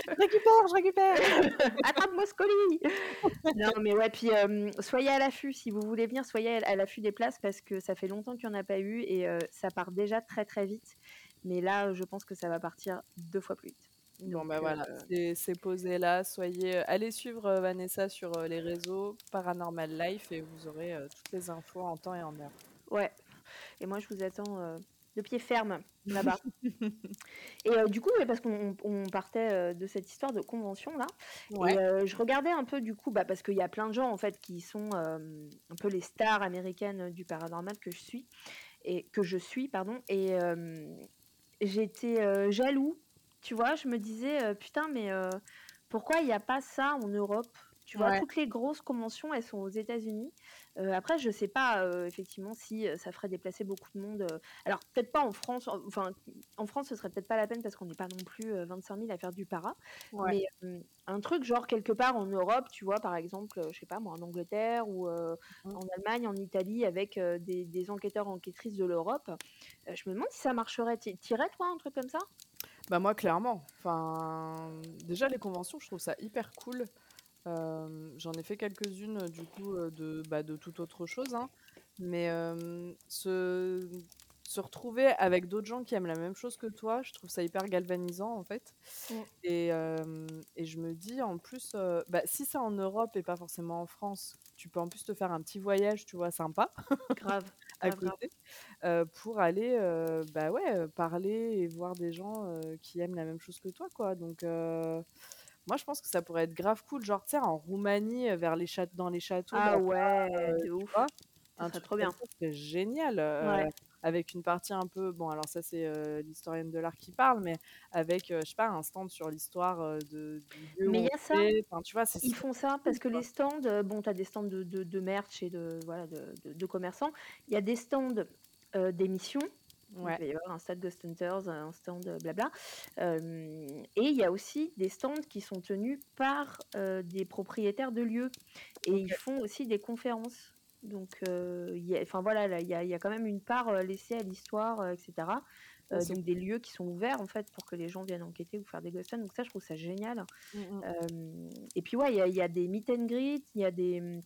[SPEAKER 2] Je récupère, je récupère!
[SPEAKER 1] «Attrape Moscoli!» non, mais ouais, puis, hem, soyez à l'affût, si vous voulez venir, soyez à à l'affût des places parce que ça fait longtemps qu'il y en a pas eu et ça part déjà très, très vite mais là, je pense que ça va partir 2 fois plus vite
[SPEAKER 2] Bon,
[SPEAKER 1] donc
[SPEAKER 2] bah,
[SPEAKER 1] heu
[SPEAKER 2] voilà, c'est c'est posé là, soyez, heu allez suivre, heu, Vanessa sur, heu, les réseaux, Paranormal Life et vous aurez, heu, toutes les infos en temps et en heure.
[SPEAKER 1] Ouais. Et moi, je vous attends, heu, de pied ferme là-bas. Et heu, du coup, ouais, parce qu'on on on partait, heu, de cette histoire de et
[SPEAKER 2] Ouais.
[SPEAKER 1] heu, je regardais un peu, du coup, bah, parce qu'il y a plein de gens, en fait, qui sont, hem, un peu les stars américaines du paranormal que je suis et que je suis, pardon. Et hem, j'étais, heu, jaloux, tu vois? Je me disais, heu: «Putain, mais heu, pourquoi il y a pas ça en Europe?» Tu vois, toutes les grosses conventions, elles sont aux États-Unis. après, je sais pas effectivement si ça ferait déplacer beaucoup de monde. alors peut-être pas en France. Enfin, en France, ce serait peut-être pas la peine parce qu'on n'est pas non plus 25 000 à faire du para. Mais un truc genre quelque part en Europe, tu vois, par exemple, je sais pas moi, en Angleterre ou mmh. en Allemagne, en Italie, avec des, des, enquêteurs enquêtrices de l'Europe. je me demande si ça marcherait. T'irais toi un truc comme ça?
[SPEAKER 2] Bah moi clairement. Enfin, déjà les conventions, je trouve ça hyper cool. j'en ai fait quelques-unes du coup de, bah, de toute autre chose, hein. mais se, se retrouver avec d'autres gens qui aiment la même chose que toi, je trouve ça hyper galvanisant en fait. Et, et, je me dis en plus, bah, si c'est en Europe et pas forcément en France, tu peux en plus te faire un petit voyage, tu vois, sympa.
[SPEAKER 1] Grave.
[SPEAKER 2] À côté, pour aller, bah ouais, parler et voir des gens qui aiment la même chose que toi, quoi. Donc, moi, je pense que ça pourrait être grave cool, genre, tu sais, en Roumanie, vers les dans les châteaux.
[SPEAKER 1] Ah ouais, de ouf. Un truc trop bien.
[SPEAKER 2] C'est génial. Ouais avec une partie un peu, bon alors ça c'est l'historienne de l'art qui parle, mais avec, je sais pas, un stand sur l'histoire de,
[SPEAKER 1] du Mais il y a ça, tu vois, ils font ça parce que les stands, bon, tu as des stands de, de, de, merch et de, voilà, de, de commerçants, il y a des stands d'émissions, Ouais. Il va y avoir un stand Ghost Hunters, un stand blabla. et il y a aussi des stands qui sont tenus par des propriétaires de lieux. Et ils font aussi des conférences. Donc, enfin voilà, il y a, y a, quand même une part laissée à l'histoire, etc. donc des lieux qui sont ouverts en fait pour que les gens viennent enquêter ou faire des ghost Donc ça, je trouve ça génial. Mmh et puis ouais, il y a, y a, des meet and greet, il y a des, mmh,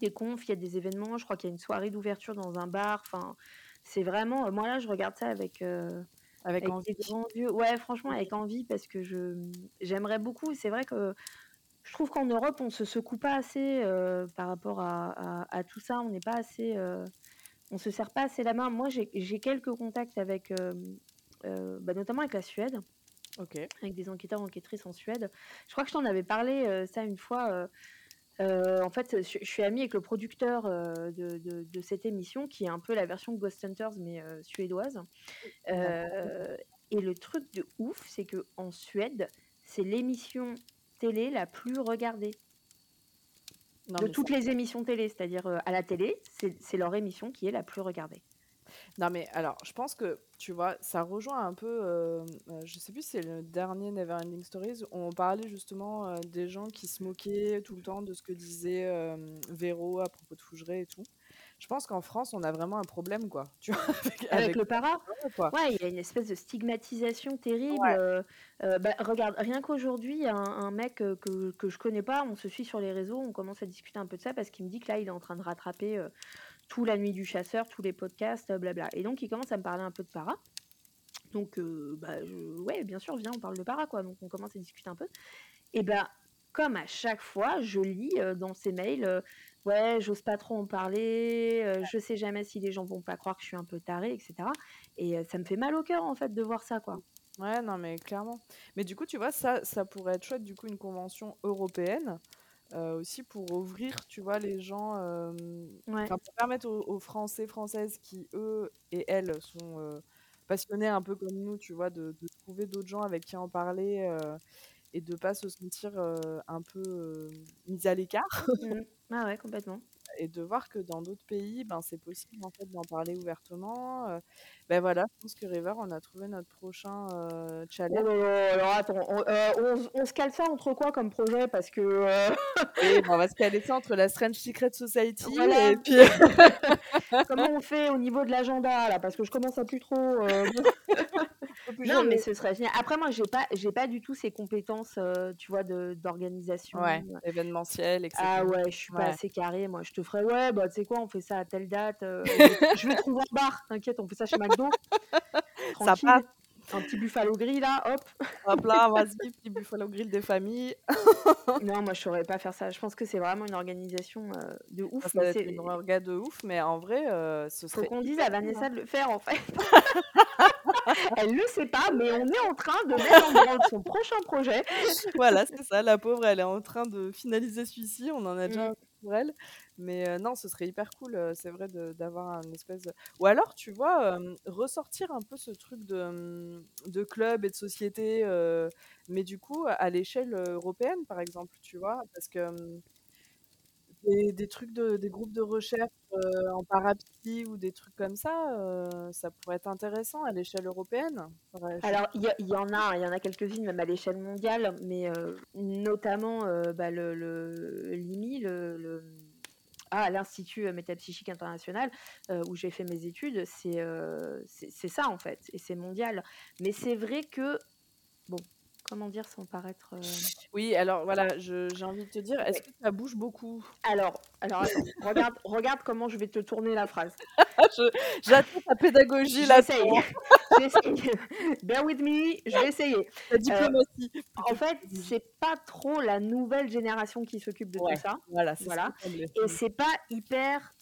[SPEAKER 1] des confs, il y a des événements. Je crois qu'il y a une soirée d'ouverture dans un bar. Enfin, c'est vraiment. moi là, je regarde ça avec. avec, envie. Ouais, franchement, avec envie parce que je mmh, j'aimerais beaucoup. C'est vrai que je trouve qu'en Europe, on se secoue pas assez euh, par rapport à, tout ça. On n'est pas assez, euh, on se serre pas assez la main. Moi, j'ai quelques contacts avec, euh, bah, notamment avec la Suède, avec des enquêteurs enquêtrices en Suède. Je crois que je t'en avais parlé ça une fois. en fait, je, suis amie avec le producteur de, cette émission, qui est un peu la version Ghost Hunters mais suédoise. et le truc de ouf, c'est que en Suède, c'est l'émission télé la plus regardée de toutes les émissions télé, c'est-à-dire euh, à la télé, c'est leur émission qui est la plus regardée.
[SPEAKER 2] Non mais alors, je pense que tu vois, ça rejoint un peu, euh, euh, je sais plus, c'est le dernier Neverending Stories où on parlait justement des gens qui se moquaient tout le temps de ce que disait Véro à propos de Fougeray et tout je pense qu'en France, on a vraiment un problème, quoi. Tu vois,
[SPEAKER 1] avec, le para Ouais, il y a une espèce de stigmatisation terrible. Euh, euh, bah, regarde, rien qu'aujourd'hui, un, un mec euh, que, que je connais pas, on se suit sur les réseaux, on commence à discuter un peu de ça parce qu'il me dit que là, il est en train de rattraper tout la nuit du chasseur, tous les podcasts, blabla. Et donc, il commence à me parler un peu de para. Donc, bah, ouais, bien sûr, viens, on parle de para, quoi. Donc, on commence à discuter un peu. Et bah, comme à chaque fois, je lis dans ces mails ouais, j'ose pas trop en parler, euh, je sais jamais si les gens vont pas croire que je suis un peu tarée, etc. Et euh, ça me fait mal au cœur en fait de voir ça, quoi.
[SPEAKER 2] Ouais, non, mais clairement. Mais du coup, tu vois, ça, ça pourrait être chouette, du coup, une convention européenne. Euh, aussi pour ouvrir, tu vois, les gens, pour permettre aux, Français, Françaises qui, eux et elles, sont passionnés un peu comme nous, tu vois, de, trouver d'autres gens avec qui en parler et de pas se sentir un peu mis à l'écart.
[SPEAKER 1] Mmh. Ah ouais, complètement.
[SPEAKER 2] Et de voir que dans d'autres pays, ben, c'est possible en fait d'en parler ouvertement. ben voilà, je pense que River, on a trouvé notre prochain challenge. Oh
[SPEAKER 1] alors attends, on, se cale ça entre quoi comme projet? Parce que.
[SPEAKER 2] Ben, on va se caler ça entre la Strange Secret Society et puis.
[SPEAKER 1] Comment on fait au niveau de l'agenda là? Parce que je commence à plus trop. non, mais ce serait génial. Après, moi, j'ai pas, j'ai pas du tout ces compétences, euh, tu vois, d'organisation.
[SPEAKER 2] Ouais, événementiel, etc.
[SPEAKER 1] Ah ouais, je suis pas assez carré. Moi, je te ferais, ouais, bah, tu sais quoi, on fait ça à telle date. Euh, je vais trouver un bar, t'inquiète, on fait ça chez McDo. ça passe. Un petit buffalo grill là, hop.
[SPEAKER 2] Hop là, vas-y, petit buffalo grill des familles.
[SPEAKER 1] non, moi je saurais pas faire ça. Je pense que c'est vraiment une organisation euh, de ouf.
[SPEAKER 2] Ça, c'est une orga de ouf, mais en vrai, ce serait.
[SPEAKER 1] Faut qu'on dise à Vanessa de le faire en fait. Elle le sait pas, mais on est en train de mettre en branle son prochain projet.
[SPEAKER 2] voilà, c'est ça. La pauvre, elle est en train de finaliser celui-ci. On en a déjà mmh. pour elle. Mais non, ce serait hyper cool, c'est vrai, d'avoir un espèce. Ou alors, tu vois, ressortir un peu ce truc de, de club et de société, mais du coup, à l'échelle européenne, par exemple, tu vois, parce que. Des, trucs de, des groupes de recherche en parapluie ou des trucs comme ça, ça pourrait être intéressant à l'échelle européenne.
[SPEAKER 1] Alors, il y, en a, il y en a quelques-unes même à l'échelle mondiale, mais notamment bah, le, l'IMI, le à l'Institut métapsychique international où j'ai fait mes études, c'est c'est ça en fait, et c'est mondial. Mais c'est vrai que, bon, comment dire sans paraître.
[SPEAKER 2] Oui, alors voilà, j'ai envie de te dire, est-ce que ça bouge beaucoup?
[SPEAKER 1] Alors, alors regarde, regarde comment je vais te tourner la phrase.
[SPEAKER 2] J'attends ta pédagogie là.
[SPEAKER 1] J'essaye. Bear with me, je vais essayer.
[SPEAKER 2] La diplomatie.
[SPEAKER 1] en fait, c'est pas trop la nouvelle génération qui s'occupe de tout ça.
[SPEAKER 2] Voilà.
[SPEAKER 1] voilà. Et c'est pas hyper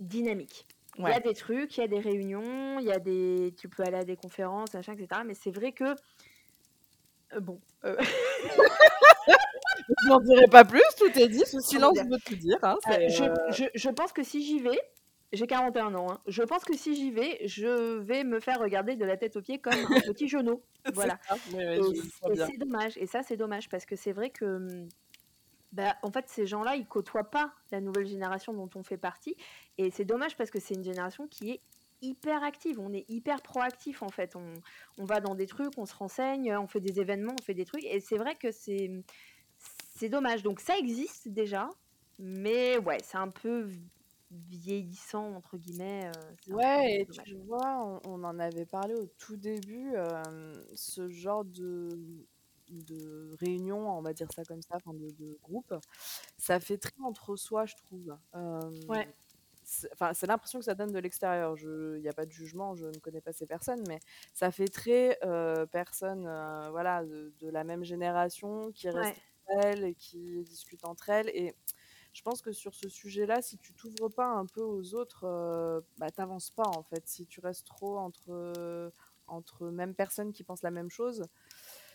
[SPEAKER 1] dynamique. Il y a des trucs, il y a des réunions, il y a des, tu peux aller à des conférences, machin, etc. Mais c'est vrai que euh, bon. Euh...
[SPEAKER 2] je n'en dirai pas plus, tout est dit, ce silence veut tout dire. Hein,
[SPEAKER 1] euh, je, je, je, pense que si j'y vais, j'ai 41 ans, hein, je pense que si j'y vais, je vais me faire regarder de la tête aux pieds comme un petit genou. voilà. et, c'est dommage, et ça c'est dommage, parce que c'est vrai que hum, bah, en fait, ces gens-là, ils côtoient pas la nouvelle génération dont on fait partie. Et c'est dommage parce que c'est une génération qui est hyper active, on est hyper proactif en fait. On, on, va dans des trucs, on se renseigne, on fait des événements, on fait des trucs. Et c'est vrai que c'est, c'est dommage. Donc ça existe déjà, mais ouais, c'est un peu vieillissant entre guillemets.
[SPEAKER 2] Euh, ouais, et tu vois, on, en avait parlé au tout début, euh, ce genre de de réunion, on va dire ça comme ça, enfin de, de groupe, ça fait très entre soi, je trouve.
[SPEAKER 1] Euh, ouais
[SPEAKER 2] c'est l'impression que ça donne de l'extérieur. Il n'y a pas de jugement, je ne connais pas ces personnes, mais ça fait très euh, personnes euh, voilà, de, la même génération qui restent entre elles et qui discutent entre elles. Et je pense que sur ce sujet-là, si tu t'ouvres pas un peu aux autres, euh, bah, t'avances pas en fait. Si tu restes trop entre, entre mêmes personnes qui pensent la même chose,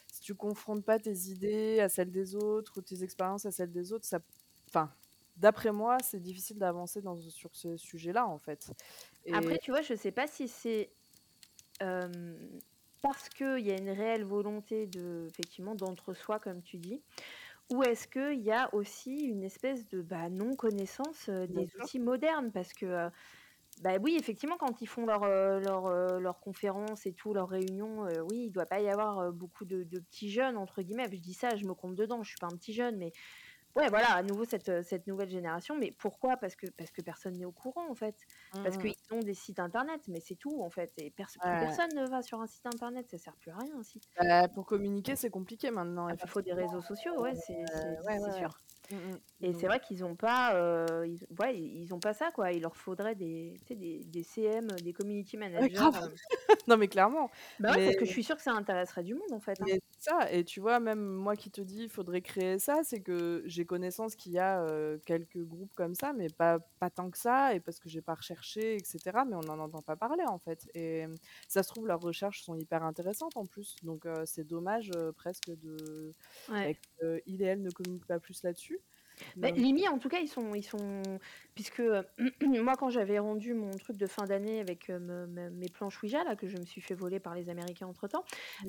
[SPEAKER 2] si tu confrontes pas tes idées à celles des autres ou tes expériences à celles des autres, ça, enfin, d'après moi, c'est difficile d'avancer sur ce sujet-là, en fait.
[SPEAKER 1] Après, tu vois, je sais pas si c'est parce qu'il y a une réelle volonté de, effectivement, d'entre-soi, comme tu dis, ou est-ce qu'il y a aussi une espèce de bah, non-connaissance des outils modernes? Parce que, bah oui, effectivement, quand ils font leurs leur, leur conférences et tout, leurs réunions, oui, il ne doit pas y avoir beaucoup de, de, petits jeunes, entre guillemets. Je dis ça, je me compte dedans, je suis pas un petit jeune, mais Ouais, voilà, à nouveau cette, euh, cette nouvelle génération. Mais pourquoi? Parce que, parce que personne n'est au courant, en fait. Parce mmh. qu'ils ont des sites internet, mais c'est tout, en fait. Et personne ne va sur un site internet, ça sert plus à rien, un site.
[SPEAKER 2] Bah, pour communiquer, c'est compliqué maintenant.
[SPEAKER 1] Il faut des réseaux sociaux, ouais, c'est sûr. Mmh, mmh. Et c'est vrai qu'ils n'ont pas, euh, ils, ouais, ils ont pas ça quoi. Il leur faudrait des, des, des CM, des community managers.
[SPEAKER 2] Euh. non mais clairement.
[SPEAKER 1] Bah parce que je suis sûre que ça intéresserait du monde en fait.
[SPEAKER 2] Hein. Ça. Et tu vois, même moi qui te dis, il faudrait créer ça, c'est que j'ai connaissance qu'il y a euh, quelques groupes comme ça, mais pas pas tant que ça, et parce que j'ai pas recherché, etc. Mais on n'en entend pas parler en fait. Et ça se trouve leurs recherches sont hyper intéressantes en plus. Donc c'est dommage presque de ouais. il et elle ne communiquent pas plus là-dessus.
[SPEAKER 1] Bah, Limi, en tout cas, ils sont, ils sont, puisque euh, moi, quand j'avais rendu mon truc de fin d'année avec euh, mes planches Ouija là que je me suis fait voler par les Américains entre temps,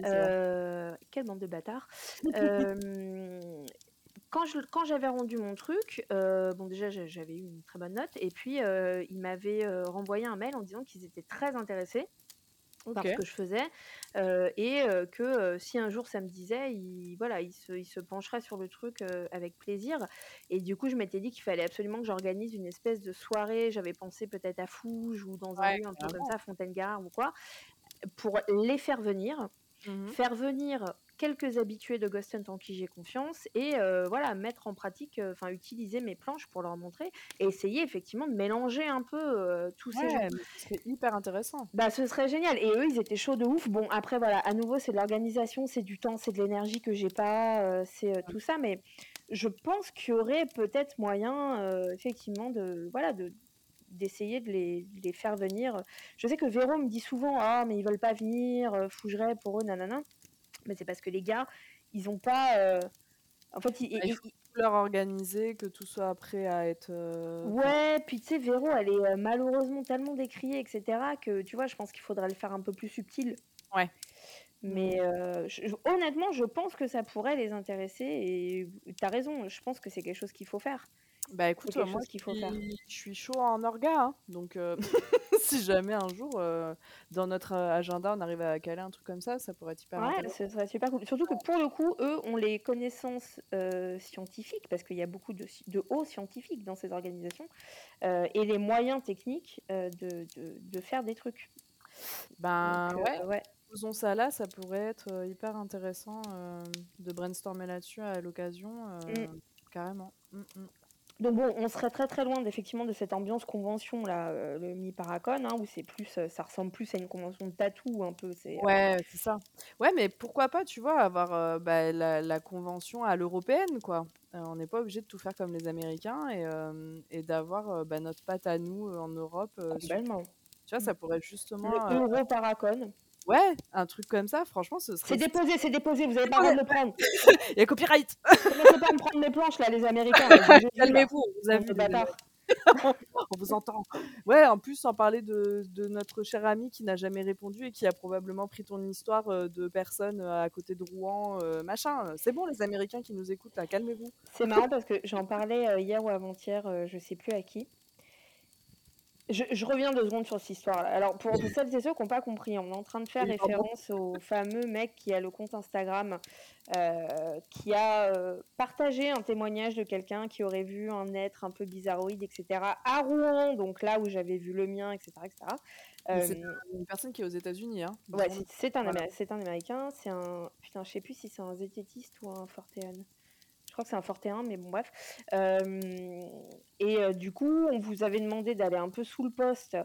[SPEAKER 1] euh, quelle bande de bâtards. quand je, quand j'avais rendu mon truc, bon déjà j'avais eu une très bonne note, et puis ils m'avaient renvoyé un mail en disant qu'ils étaient très intéressés par ce que je faisais euh, et euh, que euh, si un jour ça me disait, il, voilà, il se, il se pencherait sur le truc avec plaisir. Et du coup, je m'étais dit qu'il fallait absolument que j'organise une espèce de soirée. J'avais pensé peut-être à Fouge ou dans un lieu un peu comme ça, Fontaine-Gare ou quoi, pour les faire venir. Mmh faire venir quelques habitués de Ghost Hunt en qui j'ai confiance et euh, voilà mettre en pratique, euh, enfin utiliser mes planches pour leur montrer et essayer effectivement de mélanger un peu euh, tous ces gens.
[SPEAKER 2] C'est hyper intéressant.
[SPEAKER 1] Bah ce serait génial et eux ils étaient chauds de ouf. Bon après voilà à nouveau c'est de l'organisation, c'est du temps, c'est de l'énergie que j'ai pas, c'est tout ça mais je pense qu'il y aurait peut-être moyen effectivement de voilà de d'essayer de les, les, faire venir. Je sais que Véro me dit souvent ah mais ils veulent pas venir, fougerait pour eux nanana mais c'est parce que les gars, ils ont pas. Euh, en fait,
[SPEAKER 2] ils, il faut leur organiser, que tout soit prêt à être. Euh,
[SPEAKER 1] ouais, puis tu sais, Véro, elle est euh, malheureusement tellement décriée, etc., que tu vois, je pense qu'il faudrait le faire un peu plus subtil.
[SPEAKER 2] Ouais.
[SPEAKER 1] Mais honnêtement, je pense que ça pourrait les intéresser et tu as raison, je pense que c'est quelque chose qu'il faut faire.
[SPEAKER 2] Bah écoute, moi
[SPEAKER 1] qu'il faut faire.
[SPEAKER 2] je suis chaud en orga, hein, donc euh, si jamais un jour euh, dans notre euh, agenda on arrive à caler un truc comme ça, ça pourrait être hyper
[SPEAKER 1] Ouais, ce serait super cool. Surtout que pour le coup, eux ont les connaissances euh, scientifiques, parce qu'il y a beaucoup de, hauts scientifiques dans ces organisations, euh, et les moyens techniques de, de- de faire des trucs.
[SPEAKER 2] Ben
[SPEAKER 1] Donc,
[SPEAKER 2] ouais,
[SPEAKER 1] ouais.
[SPEAKER 2] faisons ça là, ça pourrait être hyper intéressant euh, de brainstormer là-dessus à l'occasion, euh,
[SPEAKER 1] Mm.
[SPEAKER 2] carrément. Mm, mm.
[SPEAKER 1] Donc bon, on serait très très loin effectivement de cette ambiance convention là, euh, le mi-paracon, hein, où c'est plus, euh, ça ressemble plus à une convention de tatou un peu. C'est euh,
[SPEAKER 2] Ouais, c'est ça. Ouais, mais pourquoi pas, tu vois, avoir euh, bah, la, la convention à l'européenne, quoi. Euh, on n'est pas obligé de tout faire comme les Américains et, euh, et d'avoir euh, bah, notre patte à nous euh, en Europe. euh, sur-
[SPEAKER 1] complètement.
[SPEAKER 2] Tu vois, ça pourrait
[SPEAKER 1] Le
[SPEAKER 2] justement. euh,
[SPEAKER 1] Euro-paracon.
[SPEAKER 2] Ouais, un truc comme ça, franchement, ce serait.
[SPEAKER 1] C'est déposé, c'est déposé, vous avez pas le droit de le prendre.
[SPEAKER 2] Il y a copyright
[SPEAKER 1] Commencez pas à me prendre mes planches là, les Américains.
[SPEAKER 2] Calmez-vous, vous a
[SPEAKER 1] bande
[SPEAKER 2] vu,
[SPEAKER 1] de
[SPEAKER 2] les
[SPEAKER 1] bâtards.
[SPEAKER 2] on vous entend. Ouais, en plus, sans parler de, de notre cher ami qui n'a jamais répondu et qui a probablement pris ton histoire euh, de personnes euh, à côté de Rouen, euh, machin. C'est bon, les Américains qui nous écoutent, là, calmez-vous.
[SPEAKER 1] C'est marrant parce que j'en parlais euh, hier ou avant-hier, je sais plus à qui. Je, je reviens deux secondes sur cette histoire-là. Alors, pour celles et ceux qui n'ont pas compris, on est en train de faire référence au fameux mec qui a le compte Instagram, euh, qui a euh, partagé un témoignage de quelqu'un qui aurait vu un être un peu bizarroïde, etc., à Rouen, donc là où j'avais vu le mien, etc.
[SPEAKER 2] c'est
[SPEAKER 1] Euh,
[SPEAKER 2] une personne qui est aux États-Unis. Hein,
[SPEAKER 1] Ouais, c'est- un,
[SPEAKER 2] Voilà.
[SPEAKER 1] Un américain, c'est un. Putain, je sais plus si c'est un zététiste ou un fortéan. Je crois que c'est un fortéan, mais bon, bref. Euh, et euh, du coup, on vous avait demandé d'aller un peu sous le poste,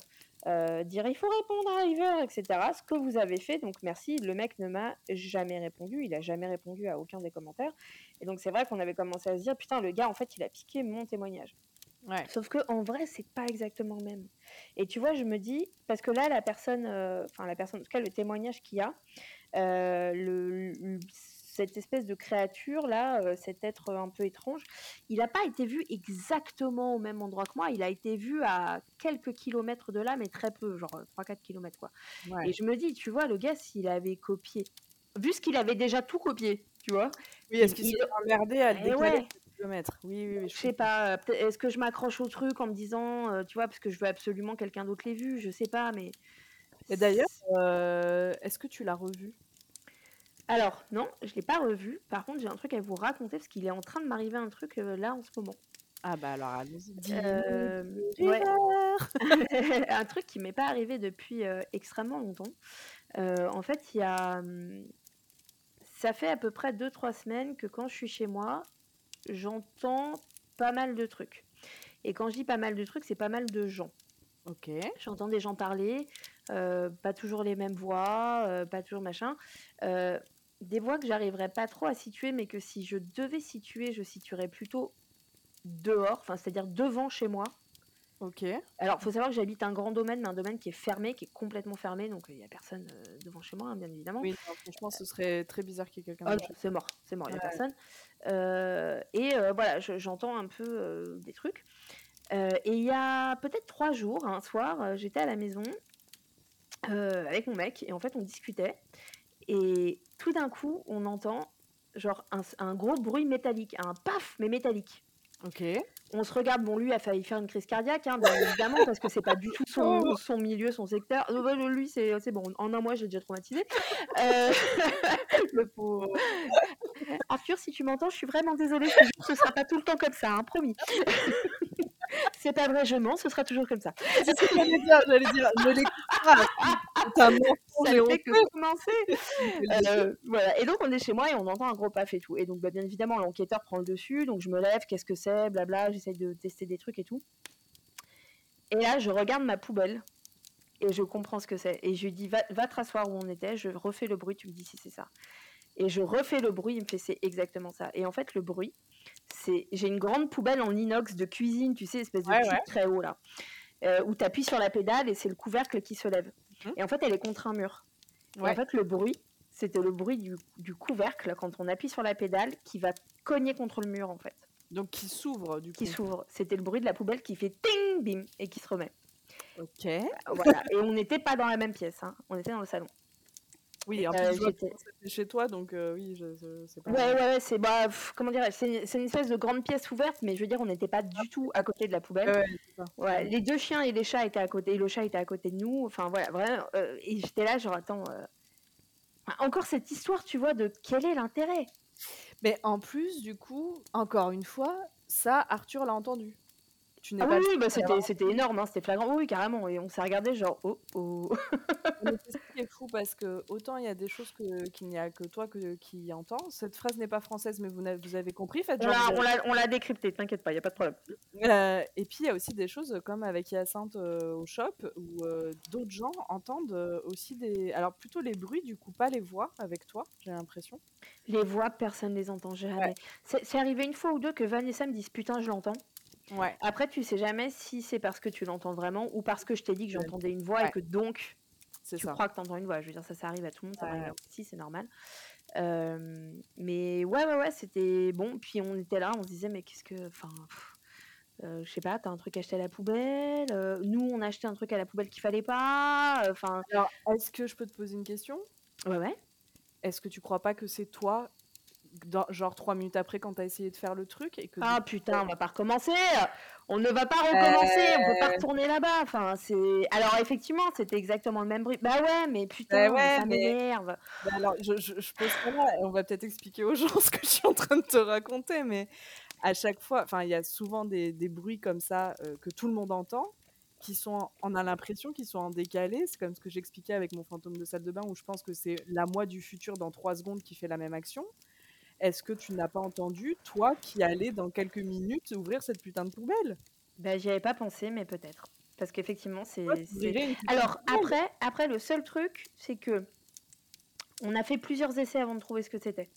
[SPEAKER 1] euh, dire il faut répondre à River, etc. Ce que vous avez fait, donc merci. Le mec ne m'a jamais répondu, il a jamais répondu à aucun des commentaires. Et donc, c'est vrai qu'on avait commencé à se dire putain, le gars, en fait, il a piqué mon témoignage.
[SPEAKER 2] Ouais.
[SPEAKER 1] Sauf que en vrai, c'est pas exactement le même. Et tu vois, je me dis, parce que là, la personne, euh, enfin la personne, en tout cas le témoignage qu'il y a, euh, le, le- cette espèce de créature là, euh, cet être un peu étrange, il n'a pas été vu exactement au même endroit que moi. Il a été vu à quelques kilomètres de là, mais très peu, genre 3-4 kilomètres quoi.
[SPEAKER 2] Ouais.
[SPEAKER 1] Et je me dis, tu vois, le gars, s'il avait copié, vu ce qu'il avait déjà tout copié, tu vois,
[SPEAKER 2] Oui, est-ce qu'il
[SPEAKER 1] il-
[SPEAKER 2] s'est emmerdé à le
[SPEAKER 1] Eh
[SPEAKER 2] décaler
[SPEAKER 1] ouais.
[SPEAKER 2] de kilomètres? Oui, oui, oui.
[SPEAKER 1] je sais pas, euh, est-ce que je m'accroche au truc en me disant, euh, tu vois, parce que je veux absolument quelqu'un d'autre l'ait vu, je sais pas, mais.
[SPEAKER 2] Et d'ailleurs, euh, est-ce que tu l'as revu?
[SPEAKER 1] Alors, non, je l'ai pas revu. Par contre, j'ai un truc à vous raconter parce qu'il est en train de m'arriver un truc euh, là en ce moment.
[SPEAKER 2] Ah bah alors, allons-y.
[SPEAKER 1] Euh, ouais. Un truc qui m'est pas arrivé depuis euh, extrêmement longtemps. En fait, il y a. hum, Ça fait à peu près 2-3 semaines que quand je suis chez moi, j'entends pas mal de trucs. Et quand je dis pas mal de trucs, c'est pas mal de gens.
[SPEAKER 2] Ok.
[SPEAKER 1] J'entends des gens parler, euh, pas toujours les mêmes voix, euh, pas toujours machin. Euh, des voix que j'arriverais pas trop à situer, mais que si je devais situer, je situerais plutôt dehors, enfin c'est-à-dire devant chez moi.
[SPEAKER 2] Ok.
[SPEAKER 1] Alors, faut savoir que j'habite un grand domaine, mais un domaine qui est fermé, qui est complètement fermé, donc il n'y a personne euh, devant chez moi, hein, bien évidemment.
[SPEAKER 2] Oui, non, franchement, ce serait très bizarre qu'il y ait quelqu'un
[SPEAKER 1] non, c'est mort, c'est mort, il n'y a personne. Euh, et euh, voilà, je- j'entends un peu euh, des trucs. Euh, et il y a peut-être trois jours, un soir, euh, j'étais à la maison euh, avec mon mec, et en fait, on discutait. Et tout d'un coup, on entend genre un, un gros bruit métallique, un paf, mais métallique.
[SPEAKER 2] Ok.
[SPEAKER 1] On se regarde, bon, lui a failli faire une crise cardiaque, hein, bien évidemment, parce que c'est pas du tout son, son milieu, son secteur. Euh, bah, lui, c'est bon, en un mois, j'ai déjà traumatisé. Euh, le pauvre. Arthur, si tu m'entends, je suis vraiment désolée, je te ce sera pas tout le temps comme ça, hein, promis. c'est pas vrai, je mens, ce sera toujours comme ça.
[SPEAKER 2] C'est ce que j'allais dire, j'allais dire, ne l'écoute
[SPEAKER 1] Ça fait que commencer. Euh, voilà. Et donc on est chez moi et on entend un gros paf et tout. Et donc bah, bien évidemment l'enquêteur prend le dessus, donc je me lève, qu'est-ce que c'est, blabla, j'essaye de tester des trucs et tout. Et là je regarde ma poubelle et je comprends ce que c'est. Et je lui dis va, va te rasseoir où on était, je refais le bruit, tu me dis si c'est ça. Et je refais le bruit, il me fait c'est exactement ça. Et en fait le bruit, c'est j'ai une grande poubelle en inox de cuisine, tu sais, espèce de
[SPEAKER 2] ouais.
[SPEAKER 1] très haut là, euh, où tu appuies sur la pédale et c'est le couvercle qui se lève.
[SPEAKER 2] Mhm.
[SPEAKER 1] Et en fait elle est contre un mur. Et en fait, le bruit, c'était le bruit du, du couvercle quand on appuie sur la pédale qui va cogner contre le mur en fait,
[SPEAKER 2] Donc qui s'ouvre du coup.
[SPEAKER 1] qui s'ouvre. C'était le bruit de la poubelle qui fait ting bim et qui se remet.
[SPEAKER 2] Ok.
[SPEAKER 1] Voilà. Et on n'était pas dans la même pièce, hein. on était dans le salon.
[SPEAKER 2] Oui, en plus, c'était chez toi, donc oui, je,
[SPEAKER 1] c'est pas. Ouais, ouais, c'est bah, comment dire, c'est une espèce de grande pièce ouverte, mais je veux dire, on n'était pas du tout à côté de la poubelle. Ouais, les deux chiens et les chats étaient à côté, et le chat était à côté de nous. Enfin voilà, vraiment. et j'étais là, genre attends, encore cette histoire, tu vois, de quel est l'intérêt?
[SPEAKER 2] Mais en plus, du coup, encore une fois, ça, Arthur l'a entendu.
[SPEAKER 1] Ah oui, bah, c'était, c'était énorme, hein, c'était flagrant. Oui, carrément. Et on s'est regardé genre, oh, oh.
[SPEAKER 2] c'est ce qui est fou parce que autant il y a des choses que, qu'il n'y a que toi que, qui entend. Cette phrase n'est pas française, mais vous, vous avez compris.
[SPEAKER 1] Fait, genre, on, l'a, on, l'a, décrypté, t'inquiète pas, il n'y a pas de problème.
[SPEAKER 2] Euh, et puis il y a aussi des choses comme avec Hyacinthe euh, au shop où euh, d'autres gens entendent aussi des. Alors plutôt les bruits, du coup, pas les voix avec toi, j'ai l'impression.
[SPEAKER 1] Les voix, personne ne les entend jamais. C'est, c'est arrivé une fois ou deux que Vanessa me dise putain, je l'entends.
[SPEAKER 2] Ouais.
[SPEAKER 1] Après, tu sais jamais si c'est parce que tu l'entends vraiment ou parce que je t'ai dit que j'entendais une voix et que donc tu crois que tu entends une voix. Je veux dire, ça, ça arrive à tout le monde, ça arrive aussi, c'est normal. Euh, mais ouais, ouais, ouais, c'était bon. Puis on était là, on se disait, mais qu'est-ce que. Enfin, euh, je sais pas, t'as un truc acheté à la poubelle. Euh, nous, on a acheté un truc à la poubelle qu'il fallait pas. Enfin.
[SPEAKER 2] Alors, est-ce que je peux te poser une question?
[SPEAKER 1] Ouais, ouais.
[SPEAKER 2] Est-ce que tu crois pas que c'est toi genre trois minutes après quand t'as essayé de faire le truc et que
[SPEAKER 1] ah putain on va pas recommencer on ne va pas recommencer on peut pas euh. retourner là-bas enfin c'est alors effectivement c'était exactement le même bruit bah ouais mais putain bah ça m'énerve
[SPEAKER 2] bah alors je, je, pose pas là on va peut-être expliquer aux gens ce que je suis en train de te raconter mais à chaque fois enfin il y a souvent des, des bruits comme ça euh, que tout le monde entend qui sont, on a l'impression qu'ils sont en décalé. C'est comme ce que j'expliquais avec mon fantôme de salle de bain, où je pense que c'est la moi du futur dans trois secondes qui fait la même action. Est-ce que tu n'as pas entendu, toi, qui allais dans quelques minutes ouvrir cette putain de poubelle?
[SPEAKER 1] Ben, j'y avais pas pensé, mais peut-être. Parce qu'effectivement, c'est. Alors, après, après, le seul truc, c'est que on a fait plusieurs essais avant de trouver ce que c'était.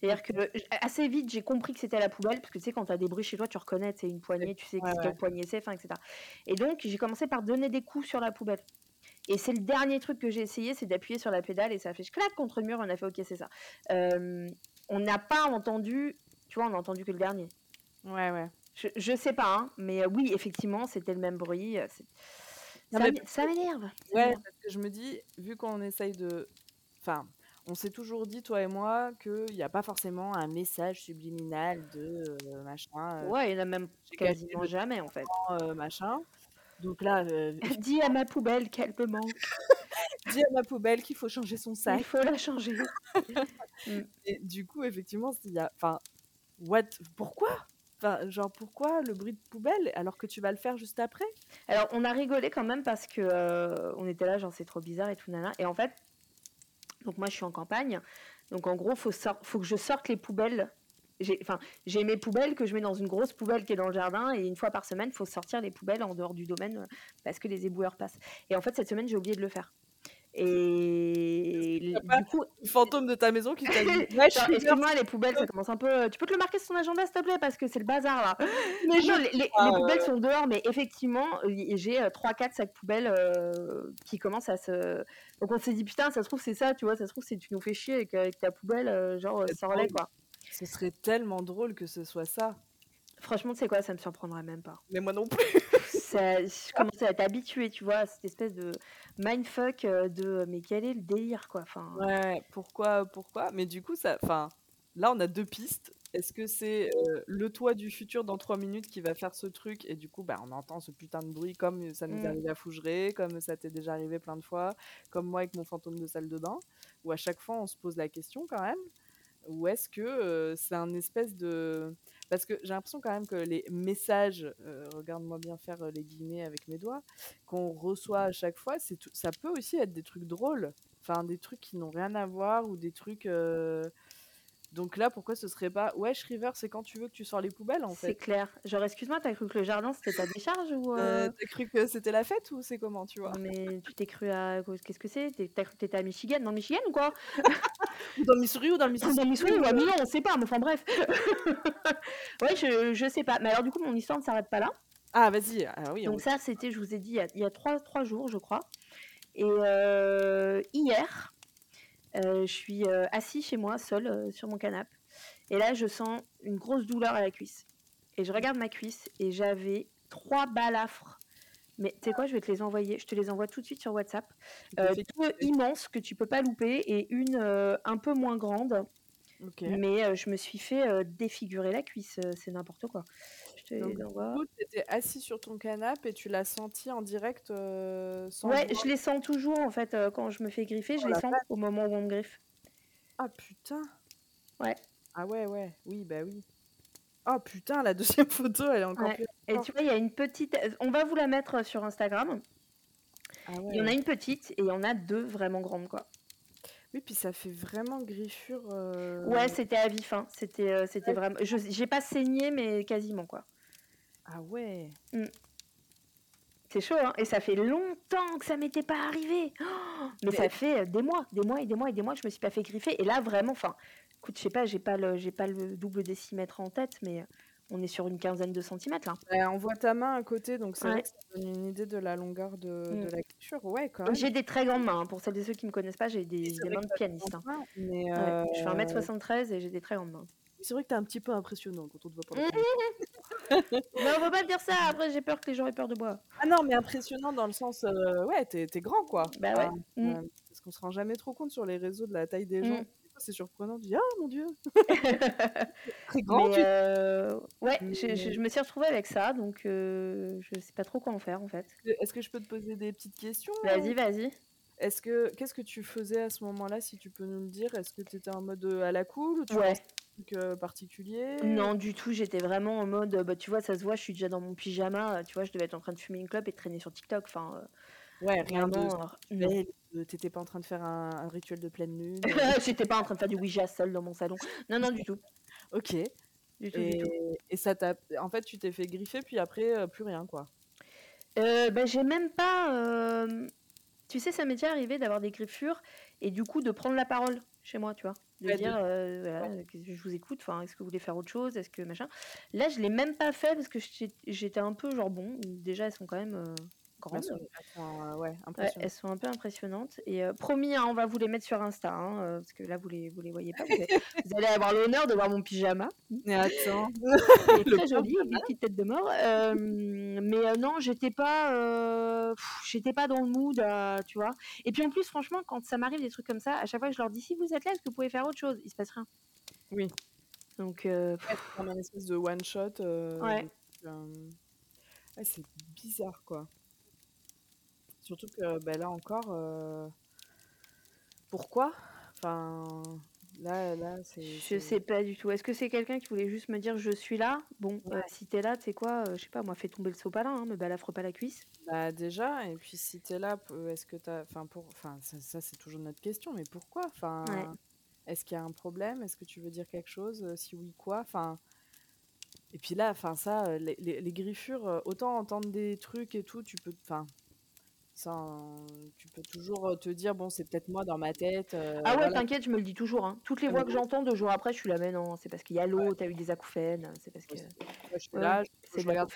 [SPEAKER 1] C'est-à-dire que assez vite, j'ai compris que c'était la poubelle, parce que tu sais, quand tu as des bruits chez toi, tu reconnais, c'est une poignée, tu sais quelle poignée c'est, etc. Et donc, j'ai commencé par donner des coups sur la poubelle. Et c'est le dernier truc que j'ai essayé, c'est d'appuyer sur la pédale et ça a fait clac contre le mur. On a fait ok, c'est ça. Euh, on n'a pas entendu, tu vois, on a entendu que le dernier.
[SPEAKER 2] Ouais, ouais.
[SPEAKER 1] Je, je sais pas, hein, mais euh, oui, effectivement, c'était le même bruit. Euh, ça, m'énerve.
[SPEAKER 2] Ouais, parce que je me dis, vu qu'on essaye de. Enfin, on s'est toujours dit, toi et moi, qu'il n'y a pas forcément un message subliminal de machin.
[SPEAKER 1] ouais, il n'y en a même quasiment jamais, en fait.
[SPEAKER 2] machin. Donc là.
[SPEAKER 1] Dis à ma poubelle qu'elle me manque.
[SPEAKER 2] Dis à ma poubelle qu'il faut changer son sac.
[SPEAKER 1] Il faut la changer.
[SPEAKER 2] Mm. Et du coup, effectivement, il y a. Enfin, what Pourquoi? Enfin, genre, pourquoi le bruit de poubelle alors que tu vas le faire juste après?
[SPEAKER 1] Alors, on a rigolé quand même parce que euh, on était là, genre, c'est trop bizarre et tout, nana. Et en fait, donc moi, je suis en campagne. Donc, en gros, faut, faut que je sorte les poubelles enfin j'ai mes poubelles que je mets dans une grosse poubelle qui est dans le jardin et une fois par semaine il faut sortir les poubelles en dehors du domaine euh, parce que les éboueurs passent et en fait cette semaine j'ai oublié de le faire et
[SPEAKER 2] du coup le fantôme de ta maison qui t'a dit excuse-moi
[SPEAKER 1] les poubelles ça commence un peu tu peux te le marquer sur ton agenda s'il te plaît parce que c'est le bazar là mais non, les, ah, poubelles sont dehors mais effectivement j'ai 3 euh, 4 sacs poubelles euh, qui commencent à se donc on s'est dit putain ça se trouve c'est ça tu vois ça se trouve c'est tu nous fais chier avec, ta poubelle genre sans relais quoi
[SPEAKER 2] ce serait tellement drôle que ce soit ça.
[SPEAKER 1] Franchement, tu sais quoi, ça me surprendrait même pas.
[SPEAKER 2] Mais moi non plus.
[SPEAKER 1] je commence à être habituée, tu vois, à cette espèce de mindfuck euh, de mais quel est le délire, quoi. Enfin...
[SPEAKER 2] Ouais, pourquoi, pourquoi? Mais du coup, ça, enfin, là, on a deux pistes. Est-ce que c'est euh, le toit du futur dans trois minutes qui va faire ce truc et du coup, bah, on entend ce putain de bruit comme ça nous est mm. arrivé à Fougeray, comme ça t'est déjà arrivé plein de fois, comme moi avec mon fantôme de salle de bain, où à chaque fois on se pose la question quand même. Ou est-ce que c'est un espèce de... Parce que j'ai l'impression quand même que les messages, regarde-moi bien faire les guillemets avec mes doigts, qu'on reçoit à chaque fois, ça peut aussi être des trucs drôles. Enfin, des trucs qui n'ont rien à voir ou des trucs... Donc là, pourquoi ce serait pas Wesh River, c'est quand tu veux que tu sors les poubelles en fait
[SPEAKER 1] C'est clair. Genre, excuse-moi, t'as cru que le jardin c'était ta décharge ou
[SPEAKER 2] euh... T'as cru que c'était la fête ou c'est comment, tu vois?
[SPEAKER 1] Mais tu t'es cru à. Qu'est-ce que c'est? T'as cru que t'étais à Michigan Dans Michigan ou quoi?
[SPEAKER 2] Ou dans le Missouri ou dans le Mississippi
[SPEAKER 1] Dans le Missouri ou à Milan, on sait pas, mais enfin bref. ouais, je, je sais pas. Mais alors, du coup, mon histoire ne s'arrête pas là.
[SPEAKER 2] Ah, vas-y. Ah, oui,
[SPEAKER 1] Donc, ça, c'était, je vous ai dit, il y a, trois, trois jours, je crois. Et euh, hier, euh, je suis euh, assis chez moi, seul, sur mon canapé. Et là, je sens une grosse douleur à la cuisse. Et je regarde ma cuisse et j'avais trois balafres Mais tu sais quoi, je vais te les envoyer. Je te les envoie tout de suite sur WhatsApp. Euh, deux immenses que tu peux pas louper et une euh, un peu moins grande.
[SPEAKER 2] OK.
[SPEAKER 1] Mais euh, je me suis fait euh, défigurer la cuisse. euh, c'est n'importe quoi. Je te
[SPEAKER 2] Donc
[SPEAKER 1] les
[SPEAKER 2] du
[SPEAKER 1] envoie.
[SPEAKER 2] coup, tu étais assis sur ton canapé et tu l'as senti en direct, sans
[SPEAKER 1] Ouais, je les sens toujours en fait euh, quand je me fais griffer, je
[SPEAKER 2] Oh
[SPEAKER 1] les sens au moment où on me griffe.
[SPEAKER 2] Ah putain!
[SPEAKER 1] Ouais.
[SPEAKER 2] Ah ouais, ouais. Oui, bah oui. Oh putain, la deuxième photo, elle est encore
[SPEAKER 1] Ouais.
[SPEAKER 2] plus
[SPEAKER 1] Et tu vois, il y a une petite. On va vous la mettre sur Instagram.
[SPEAKER 2] Ah
[SPEAKER 1] Il y en a une petite et il y en a deux vraiment grandes quoi.
[SPEAKER 2] Oui, puis ça fait vraiment griffure,
[SPEAKER 1] Ouais, c'était à vif, hein. C'était euh, c'était
[SPEAKER 2] Ouais.
[SPEAKER 1] vraiment. Je j'ai pas saigné mais quasiment quoi.
[SPEAKER 2] Ah ouais.
[SPEAKER 1] Mm. C'est chaud, hein. Et ça fait longtemps que ça m'était pas arrivé. Oh mais ça fait euh, des mois, des mois et des mois et des mois que je me suis pas fait griffer. Et là vraiment, enfin, écoute, je sais pas, j'ai pas le j'ai pas le double décimètre en tête, mais euh, on est sur une quinzaine de centimètres là.
[SPEAKER 2] bah, on voit ta main à côté, donc
[SPEAKER 1] Ouais.
[SPEAKER 2] que ça donne une idée de la longueur de
[SPEAKER 1] Mm.
[SPEAKER 2] de la griffure. Ouais, quand.
[SPEAKER 1] J'ai des très grandes mains. hein. Pour celles et ceux qui me connaissent pas, j'ai des, mains de pianiste. hein.
[SPEAKER 2] mais
[SPEAKER 1] Ouais, je fais
[SPEAKER 2] heu
[SPEAKER 1] 1m73 et j'ai des très grandes mains.
[SPEAKER 2] C'est vrai que tu es un petit peu impressionnant quand on te voit pas première fois.
[SPEAKER 1] Non, faut pas dire ça. Après, j'ai peur que les gens aient peur de moi.
[SPEAKER 2] Ah non, mais impressionnant dans le sens, heu, ouais, tu es tu es grand, quoi.
[SPEAKER 1] Bah ouais. Mm.
[SPEAKER 2] heu, parce qu'on se rend jamais trop compte sur les réseaux de la taille des gens.
[SPEAKER 1] Mm.
[SPEAKER 2] Des fois, c'est surprenant, tu dis: «Ah mon Dieu!» Très grand,
[SPEAKER 1] Mais
[SPEAKER 2] tu
[SPEAKER 1] euh, ouais, je, je-
[SPEAKER 2] Mais
[SPEAKER 1] je me suis retrouvée avec ça, donc euh, je sais pas trop quoi en faire en fait.
[SPEAKER 2] Est-ce que je peux te poser des petites questions?
[SPEAKER 1] Vas-y, vas-y.
[SPEAKER 2] Est-ce que qu'est-ce que tu faisais à ce moment-là, si tu peux nous le dire? Est-ce que tu étais en mode, à la cool ou tu
[SPEAKER 1] Ouais.
[SPEAKER 2] Truc, heu, particulier?
[SPEAKER 1] Non, du tout. J'étais vraiment en mode, euh, bah tu vois, ça se voit, je suis déjà dans mon pyjama. euh, Tu vois, je devais être en train de fumer une clope et de traîner sur TikTok. Enfin, euh,
[SPEAKER 2] Ouais, rien de
[SPEAKER 1] euh, non.
[SPEAKER 2] spirituel, heu, tu étais pas en train de faire un un rituel de pleine lune?
[SPEAKER 1] J'étais pas en train de faire du Ouija seul dans mon salon. Non, non, du tout.
[SPEAKER 2] OK
[SPEAKER 1] Du tout, du tout.
[SPEAKER 2] et ça t'a en fait, tu t'es fait griffer puis après, plus rien, quoi?
[SPEAKER 1] Euh, bah, j'ai même pas. euh, Tu sais, ça m'est déjà arrivé d'avoir des griffures et du coup de prendre la parole chez moi, tu vois. De
[SPEAKER 2] Ouais, de
[SPEAKER 1] dire, euh, voilà,
[SPEAKER 2] ouais.
[SPEAKER 1] que je vous écoute, enfin, est-ce que vous voulez faire autre chose, est-ce que machin. Là, je l'ai même pas fait parce que j'étais j'étais un peu genre, bon, déjà, elles sont quand même euh,
[SPEAKER 2] Elles sont elles sont, heu, ouais,
[SPEAKER 1] Ouais,
[SPEAKER 2] impressionnantes.
[SPEAKER 1] elles sont un peu impressionnantes. Et euh, promis, hein, on va vous les mettre sur Insta, hein, euh, parce que là, vous les, vous les voyez pas. Vous allez, vous allez avoir l'honneur de voir mon pyjama.
[SPEAKER 2] Mais attends,
[SPEAKER 1] Il est
[SPEAKER 2] le
[SPEAKER 1] très joli, avec des petites têtes de mort. Euh, mais euh, non, j'étais pas, euh, j'étais pas dans le mood, euh, tu vois. Et puis en plus, franchement, quand ça m'arrive des trucs comme ça, à chaque fois je leur dis si vous êtes là, est-ce que vous pouvez faire autre chose? Il se passe rien.
[SPEAKER 2] Oui.
[SPEAKER 1] Donc, euh,
[SPEAKER 2] Ouais, c'est comme un espèce de one shot,
[SPEAKER 1] ouais,
[SPEAKER 2] c'est bizarre, quoi. Surtout que, bah, là encore, heu, pourquoi? Enfin, là là, c'est
[SPEAKER 1] je sais pas du tout. Est-ce que c'est quelqu'un qui voulait juste me dire je suis là? Bon, euh,
[SPEAKER 2] Ouais.
[SPEAKER 1] si t'es là, tu sais quoi, euh, je sais pas, moi, fais tomber le sopalin, hein, me balafre pas la cuisse.
[SPEAKER 2] bah, déjà et puis si tu es là, est-ce que tu as enfin pour enfin ça ça c'est toujours notre question, mais pourquoi?
[SPEAKER 1] Ouais.
[SPEAKER 2] Enfin, est-ce qu'il y a un problème? Est-ce que tu veux dire quelque chose? Si oui, quoi? Enfin et puis là, enfin ça, les les les griffures, autant entendre des trucs et tout, tu peux enfin ça, heu, tu peux toujours, heu, te dire: «Bon, c'est peut-être moi dans ma tête», heu,
[SPEAKER 1] Ah ouais,
[SPEAKER 2] voilà.
[SPEAKER 1] t'inquiète, je me le dis toujours. hein. Toutes les
[SPEAKER 2] Ah
[SPEAKER 1] voix
[SPEAKER 2] mais
[SPEAKER 1] que j'entends deux jours après, je suis là, mais non, c'est parce qu'il y a
[SPEAKER 2] Ouais.
[SPEAKER 1] l'eau, t'as eu des acouphènes, c'est parce que.
[SPEAKER 2] Je suis
[SPEAKER 1] Ouais,
[SPEAKER 2] là, je
[SPEAKER 1] c'est
[SPEAKER 2] je
[SPEAKER 1] de
[SPEAKER 2] regarde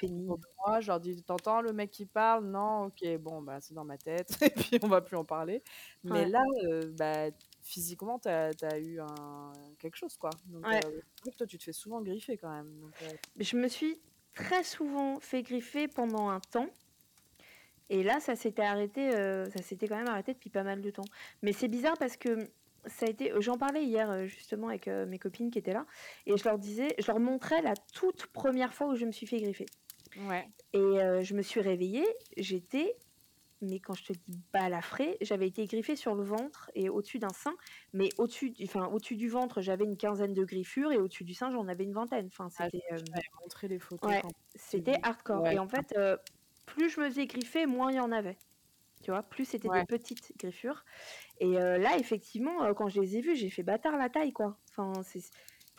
[SPEAKER 2] moi, je leur dis: «Tu entends le mec qui parle? Non? OK, bon, bah, c'est dans ma tête» et puis on va plus en parler. Mais
[SPEAKER 1] Ouais.
[SPEAKER 2] là, heu, bah, physiquement, tu as eu un quelque chose, quoi. Donc
[SPEAKER 1] Ouais.
[SPEAKER 2] que toi, tu te fais souvent griffer quand même, donc heu
[SPEAKER 1] Je me suis très souvent fait griffer pendant un temps. Et là, ça s'était arrêté, euh, ça s'était quand même arrêté depuis pas mal de temps. Mais c'est bizarre parce que ça a été, j'en parlais hier euh, justement avec euh, mes copines qui étaient là, et je leur disais, je leur montrais la toute première fois où je me suis fait griffer.
[SPEAKER 2] Ouais.
[SPEAKER 1] Et euh, je me suis réveillée, j'étais, mais quand je te dis balafrée, j'avais été griffée sur le ventre et au-dessus d'un sein, mais au-dessus, du- enfin au-dessus du ventre, j'avais une quinzaine de griffures et au-dessus du sein, j'en avais une vingtaine. Enfin,
[SPEAKER 2] Ah, je
[SPEAKER 1] c'était, euh,
[SPEAKER 2] montré les photos
[SPEAKER 1] ouais, c'était hardcore.
[SPEAKER 2] Ouais.
[SPEAKER 1] Et en fait, euh, plus je me faisais griffer, moins il y en avait. Tu vois, plus c'était
[SPEAKER 2] Ouais.
[SPEAKER 1] des petites griffures. Et euh, là, effectivement, euh, quand je les ai vues, j'ai fait bâtard la taille, quoi. Enfin, c'est,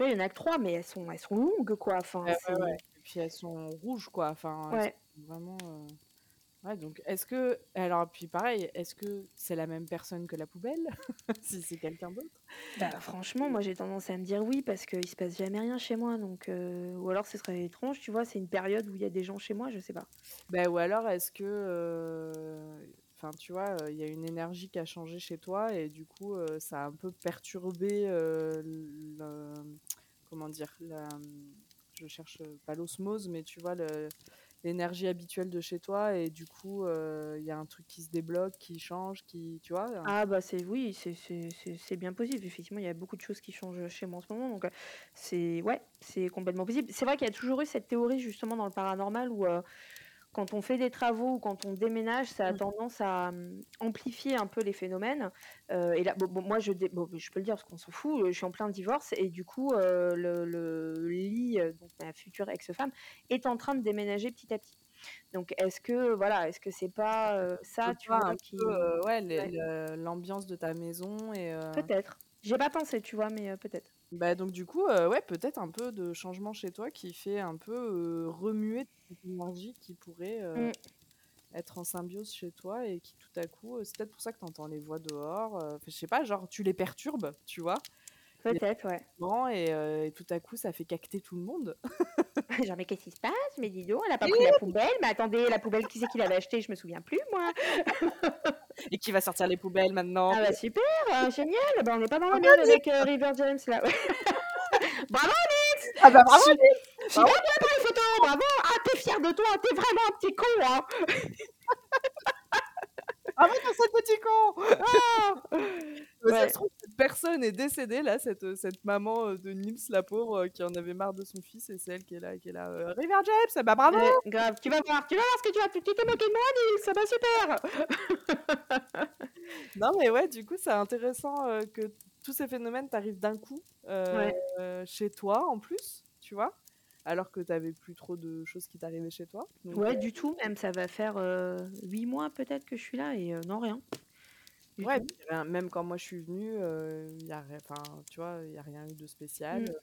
[SPEAKER 1] il y en a que trois, mais elles sont, elles sont longues, quoi. Enfin,
[SPEAKER 2] Ouais,
[SPEAKER 1] c'est,
[SPEAKER 2] ouais, ouais. Et puis elles sont rouges, quoi. Enfin,
[SPEAKER 1] ouais.
[SPEAKER 2] vraiment, heu ouais, donc est-ce que alors puis pareil, est-ce que c'est la même personne que la poubelle? Si c'est quelqu'un d'autre?
[SPEAKER 1] Bah, franchement, moi j'ai tendance à me dire oui parce qu'il se passe jamais rien chez moi. Donc, euh, ou alors ce serait étrange, tu vois, c'est une période où il y a des gens chez moi, je sais pas.
[SPEAKER 2] Bah, ou alors est-ce que, heu, enfin, tu vois, heu, il y a une énergie qui a changé chez toi et du coup, ça a un peu perturbé, le comment dire? La, je cherche, pas l'osmose, mais tu vois le l'énergie habituelle de chez toi et du coup, il y a un truc qui se débloque, qui change, qui tu vois?
[SPEAKER 1] Ah bah, c'est oui, c'est bien possible. Effectivement, il y a beaucoup de choses qui changent, chez moi en ce moment donc heu, c'est ouais, c'est complètement possible. C'est vrai qu'il y a toujours eu cette théorie justement dans le paranormal où, heu, quand on fait des travaux ou quand on déménage, ça a
[SPEAKER 2] Mmh.
[SPEAKER 1] tendance à, mmh, amplifier un peu les phénomènes. Heu et là, bon bon, moi je dé bon, je peux le dire parce qu'on s'en fout, heu, je suis en plein divorce et du coup, heu, le le lit, donc ma future ex-femme est en train de déménager petit à petit. Donc est-ce que voilà, est-ce que c'est pas, ça, tu vois,
[SPEAKER 2] un
[SPEAKER 1] qui
[SPEAKER 2] peu, ouais, l'ambiance de ta maison et
[SPEAKER 1] peut-être. J'y ai pas pensé, tu vois? Mais, peut-être.
[SPEAKER 2] Bah, donc du coup, heu, ouais, peut-être un peu de changement chez toi qui fait un peu, heu, remuer cette énergie qui pourrait, heu,
[SPEAKER 1] Mmh,
[SPEAKER 2] être en symbiose chez toi et qui tout à coup, heu, c'est peut-être pour ça que tu entends les voix dehors, heu, enfin, je sais pas, genre tu les perturbes, tu vois?
[SPEAKER 1] Peut-être, ouais.
[SPEAKER 2] grand et heu, et tout à coup ça fait cacter tout le monde.
[SPEAKER 1] Genre: «Mais qu'est-ce qui se passe? Mais dis donc, elle a pas pris la poubelle? Mais attendez, la poubelle, qui c'est qui l'avait achetée? Je me souviens plus moi».
[SPEAKER 2] Et qui va sortir les poubelles maintenant?
[SPEAKER 1] Ah bah super, heu, génial, bah, on n'est pas dans la merde avec, heu, River James là. Bravo Nix!
[SPEAKER 2] Ah bah, bravo
[SPEAKER 1] Su
[SPEAKER 2] Nick!
[SPEAKER 1] super
[SPEAKER 2] Bravo!
[SPEAKER 1] bien pour les photos, bravo! Ah tu es fier de toi, tu es vraiment un petit con, hein!
[SPEAKER 2] Bravo pour ce petit con!
[SPEAKER 1] Ah!
[SPEAKER 2] Bah, ça se trouve cette personne est décédée là, cette, heu, cette maman, heu, de Nils la pauvre, heu, qui en avait marre de son fils et c'est elle qui est là qui est là, «River James, bah, bravo!»
[SPEAKER 1] Ouais, grave. Tu vas voir, tu vas voir ce que tu vas tu t'es moqué de moi Nils, ça va super!
[SPEAKER 2] Non mais ouais, du coup, c'est intéressant, que tous ces phénomènes t'arrivent d'un coup,
[SPEAKER 1] Ouais.
[SPEAKER 2] chez toi en plus, tu vois? Alors que tu avais plus trop de choses qui t'arrivaient chez toi, donc
[SPEAKER 1] Ouais, du tout. Même, ça va faire, heu, 8 mois peut-être que je suis là et heu, non rien, du
[SPEAKER 2] ouais, rien même quand moi je suis venue, y a tu vois, il y a rien eu de spécial, heu,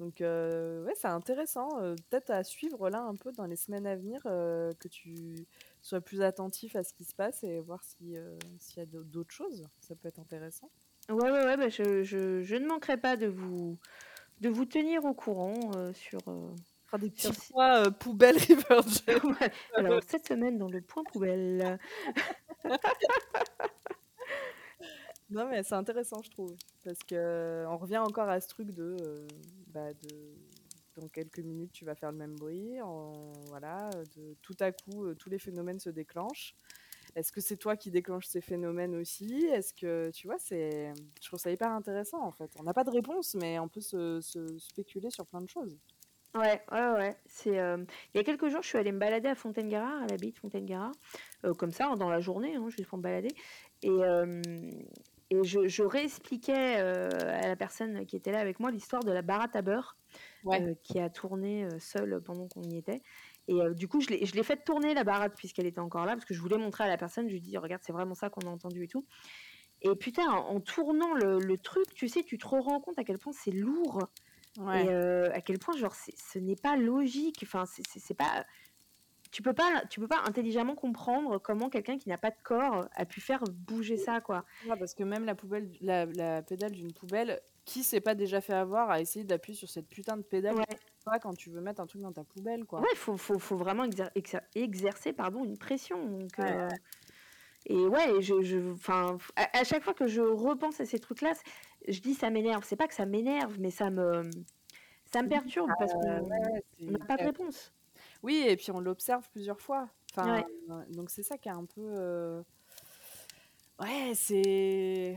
[SPEAKER 2] donc ouais, c'est intéressant, peut-être à suivre là un peu dans les semaines à venir, que tu sois plus attentif à ce qui se passe et voir si, s'il y a d'au d'autres choses. Ça peut être intéressant.
[SPEAKER 1] Ouais, ouais, ouais, bah, je je je ne manquerai pas de vous de vous tenir au courant, heu, sur, heu,
[SPEAKER 2] Fera des petits
[SPEAKER 1] sur
[SPEAKER 2] points, heu, poubelle River James.
[SPEAKER 1] ouais, alors cette semaine dans le point poubelle.
[SPEAKER 2] Non, mais c'est intéressant, je trouve, parce qu'on revient encore à ce truc de, heu, bah, de dans quelques minutes, tu vas faire le même bruit, en voilà, de tout à coup, tous les phénomènes se déclenchent. Est-ce que c'est toi qui déclenches ces phénomènes aussi? Est-ce que tu vois, c'est je trouve ça hyper intéressant, en fait. On n'a pas de réponse, mais on peut se se spéculer sur plein de choses.
[SPEAKER 1] Ouais, ouais, ouais, c'est, hem, il y a quelques jours, je suis allée me balader à Fontaine-Gard, à l'abbaye de Fontaine-Gard, heu, comme ça, dans la journée, hein, juste pour me balader et hem et je je réexpliquais, à la personne qui était là avec moi l'histoire de la baratte à beurre,
[SPEAKER 2] Ouais.
[SPEAKER 1] qui a tourné, seule pendant qu'on y était et heu, du coup, je l'ai faite tourner la baratte puisqu'elle était encore là, parce que je voulais montrer à la personne. Je lui dis: «Regarde, c'est vraiment ça qu'on a entendu et tout» et putain, en en tournant le le truc, tu sais, tu te rends compte à quel point c'est lourd et heu, à quel point genre ce n'est pas logique, enfin c'est pas tu peux pas tu peux pas intelligemment comprendre comment quelqu'un qui n'a pas de corps a pu faire bouger ça, quoi.
[SPEAKER 2] Ouais, parce que même la poubelle la la pédale d'une poubelle, qui s'est pas déjà fait avoir à essayer d'appuyer sur cette putain de pédale
[SPEAKER 1] Ouais.
[SPEAKER 2] Pas quand tu veux mettre un truc dans ta poubelle, quoi?
[SPEAKER 1] Ouais, faut faut faut vraiment exer exer exercer, pardon, une pression donc
[SPEAKER 2] Ouais.
[SPEAKER 1] heu et ouais, je je à à chaque fois que je repense à ces trucs-là, je dis: «Ça m'énerve». C'est pas que ça m'énerve, mais ça me ça me perturbe parce
[SPEAKER 2] ouais,
[SPEAKER 1] qu'on
[SPEAKER 2] ouais,
[SPEAKER 1] on n'a
[SPEAKER 2] c'est
[SPEAKER 1] pas de réponse.
[SPEAKER 2] oui et puis on l'observe plusieurs fois. Enfin,
[SPEAKER 1] Ouais.
[SPEAKER 2] donc c'est ça qui est un peu, heu, ouais, c'est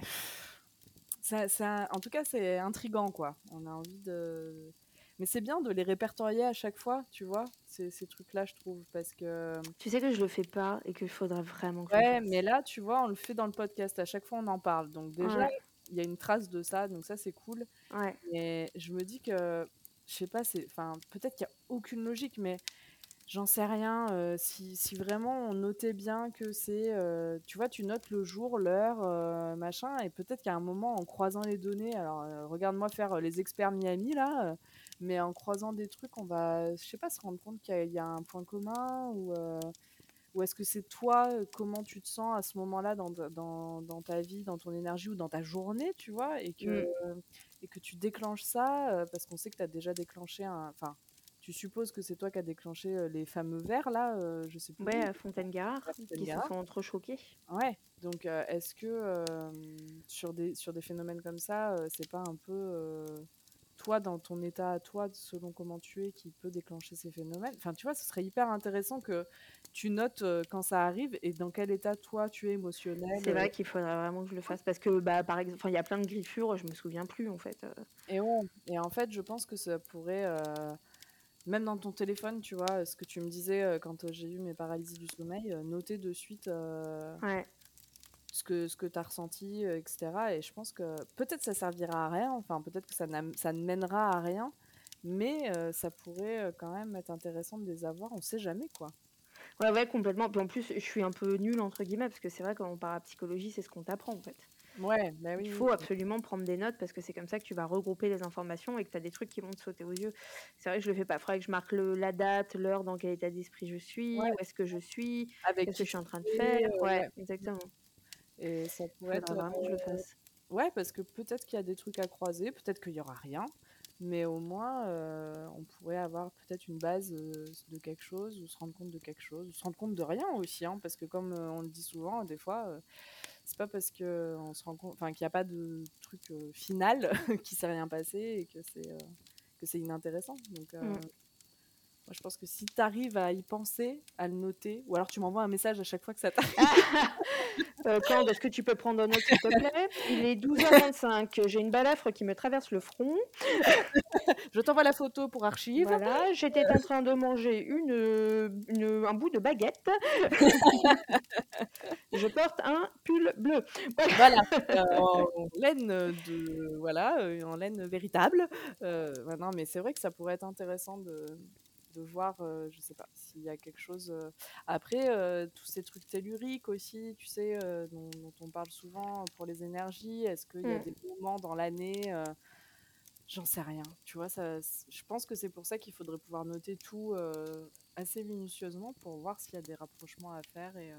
[SPEAKER 2] ça ça en tout cas, c'est intriguant, quoi. On a envie de mais c'est bien de les répertorier à chaque fois, tu vois? Ces ces trucs-là, je trouve, parce que
[SPEAKER 1] Tu sais que je le fais pas et qu'il faudrait vraiment que
[SPEAKER 2] ouais, mais là, tu vois, on le fait dans le podcast. À chaque fois, on en parle. Donc déjà,
[SPEAKER 1] Ouais,
[SPEAKER 2] il y a une trace de ça, donc ça, c'est cool.
[SPEAKER 1] ouais.
[SPEAKER 2] Mais je me dis que, je sais pas, c'est enfin, peut-être qu'il y a aucune logique, mais j'en sais rien, heu, si si vraiment on notait bien que c'est, heu, tu vois, tu notes le jour, l'heure, heu, machin et peut-être qu'à un moment, en croisant les données alors, regarde-moi faire, les experts Miami là, mais en croisant des trucs, on va, je sais pas, se rendre compte qu'il y a il y a un point commun ou, heu, ou est-ce que c'est toi, heu, comment tu te sens à ce moment-là dans ta dans dans ta vie, dans ton énergie ou dans ta journée, tu vois? Et que
[SPEAKER 1] Mmh.
[SPEAKER 2] et que tu déclenches ça, heu, parce qu'on sait que tu as déjà déclenché un enfin, tu supposes que c'est toi qui as déclenché, les fameux vers là, heu, je sais plus
[SPEAKER 1] Ouais,
[SPEAKER 2] où,
[SPEAKER 1] à Fontaine-Gard, qui se sont entrechoqués.
[SPEAKER 2] Ouais, donc est-ce que, sur des sur des phénomènes comme ça, c'est pas un peu, toi, dans ton état à toi, selon comment tu es, qui peut déclencher ces phénomènes. Enfin, tu vois, ce serait hyper intéressant que tu notes quand ça arrive et dans quel état toi tu es émotionnel.
[SPEAKER 1] C'est vrai qu'il faudrait vraiment que je le fasse parce que, bah, par exemple, il y a plein de griffures, je me souviens plus en fait.
[SPEAKER 2] Et, et en fait, je pense que ça pourrait, même dans ton téléphone, tu vois, ce que tu me disais quand j'ai eu mes paralysies du sommeil, noter de suite. Ouais ce que, ce que tu as ressenti, etc. Et je pense que peut-être ça servira à rien, enfin peut-être que ça, ça ne mènera à rien, mais ça pourrait quand même être intéressant de les avoir, on sait jamais quoi.
[SPEAKER 1] Ouais, ouais, complètement. Puis en plus, je suis un peu nulle, entre guillemets, parce que c'est vrai, quand on part à psychologie, c'est ce qu'on t'apprend, en fait.
[SPEAKER 2] Ouais, bah oui.
[SPEAKER 1] Il faut absolument prendre des notes, parce que c'est comme ça que tu vas regrouper les informations et que tu as des trucs qui vont te sauter aux yeux. C'est vrai que je le fais pas. Il faudrait que je marque le, la date, l'heure, dans quel état d'esprit je suis, où est-ce que je suis, qu'est-ce que je suis en train de faire. Ouais, exactement.
[SPEAKER 2] Et ça pourrait être
[SPEAKER 1] vraiment que je le fasse.
[SPEAKER 2] Ouais, parce que peut-être qu'il y a des trucs à croiser, peut-être qu'il y aura rien, mais au moins on pourrait avoir peut-être une base de quelque chose, ou se rendre compte de quelque chose, ou se rendre compte de rien aussi, hein, parce que comme on le dit souvent, des fois, c'est pas parce que on se rend compte, enfin qu'il n'y a pas de truc final, qu'il s'est rien passé et que c'est que c'est inintéressant. Donc mmh. Moi, je pense que si tu arrives à y penser, à le noter, ou alors tu m'envoies un message à chaque fois que ça t'arrive.
[SPEAKER 1] euh, est-ce que tu peux prendre un note, s'il te plaît? Il est 12h25. J'ai une balafre qui me traverse le front.
[SPEAKER 2] je t'envoie la photo pour archive.
[SPEAKER 1] Voilà, j'étais en train de manger une, un bout de baguette. je porte un pull bleu.
[SPEAKER 2] Voilà, euh, en laine de voilà, euh, en laine véritable. Euh, non, mais c'est vrai que ça pourrait être intéressant de de voir, je sais pas, s'il y a quelque chose. Après, tous ces trucs telluriques aussi, tu sais, dont, on parle souvent pour les énergies, est-ce qu'il y a mmh. des moments dans l'année J'en sais rien. Tu vois, ça, je pense que c'est pour ça qu'il faudrait pouvoir noter tout assez minutieusement pour voir s'il y a des rapprochements à faire. Et,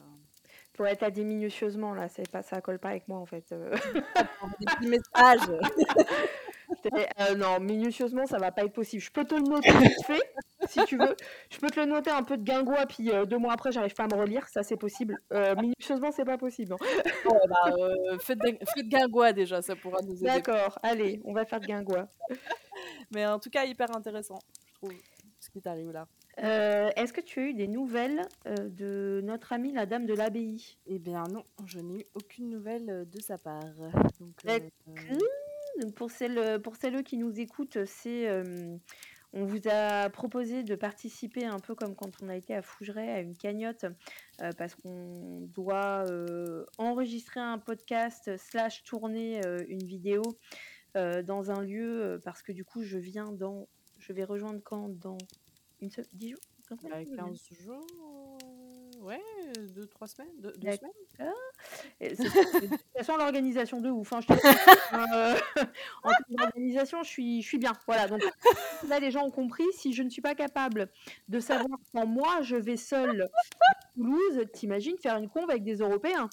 [SPEAKER 1] Pour être à dit minutieusement, là, c'est pas, ça colle pas avec moi en fait.
[SPEAKER 2] des petits messages.
[SPEAKER 1] non, minutieusement, ça va pas être possible. Je peux te le noter vite fait, si tu veux. Je peux te le noter un peu de guingois, puis deux mois après, j'arrive pas à me relire. Ça, c'est possible. minutieusement, c'est pas possible.
[SPEAKER 2] Hein. Bah, faites, de, guingois déjà, ça pourra nous aider.
[SPEAKER 1] D'accord, allez, on va faire de guingois.
[SPEAKER 2] Mais en tout cas, hyper intéressant, je trouve, ce qui t'arrive là.
[SPEAKER 1] Est-ce que tu as eu des nouvelles de notre amie la dame de l'abbaye?
[SPEAKER 2] Eh bien non, je n'ai eu aucune nouvelle de sa part. Donc,
[SPEAKER 1] pour celles, pour celles qui nous écoutent, c'est on vous a proposé de participer un peu comme quand on a été à Fougeray à une cagnotte parce qu'on doit enregistrer un podcast slash tourner une vidéo dans un lieu parce que du coup je viens dans je vais rejoindre quand? Dans une semaine 10 jours?
[SPEAKER 2] 15 bah, jours ouais, deux, trois semaines, deux, deux semaines.
[SPEAKER 1] De toute façon l'organisation de ouf. Hein, je euh, en termes d'organisation, je suis, je suis bien. Voilà. Donc là, les gens ont compris. Si je ne suis pas capable de savoir quand moi je vais seule Toulouse, t'imagines faire une conve avec des Européens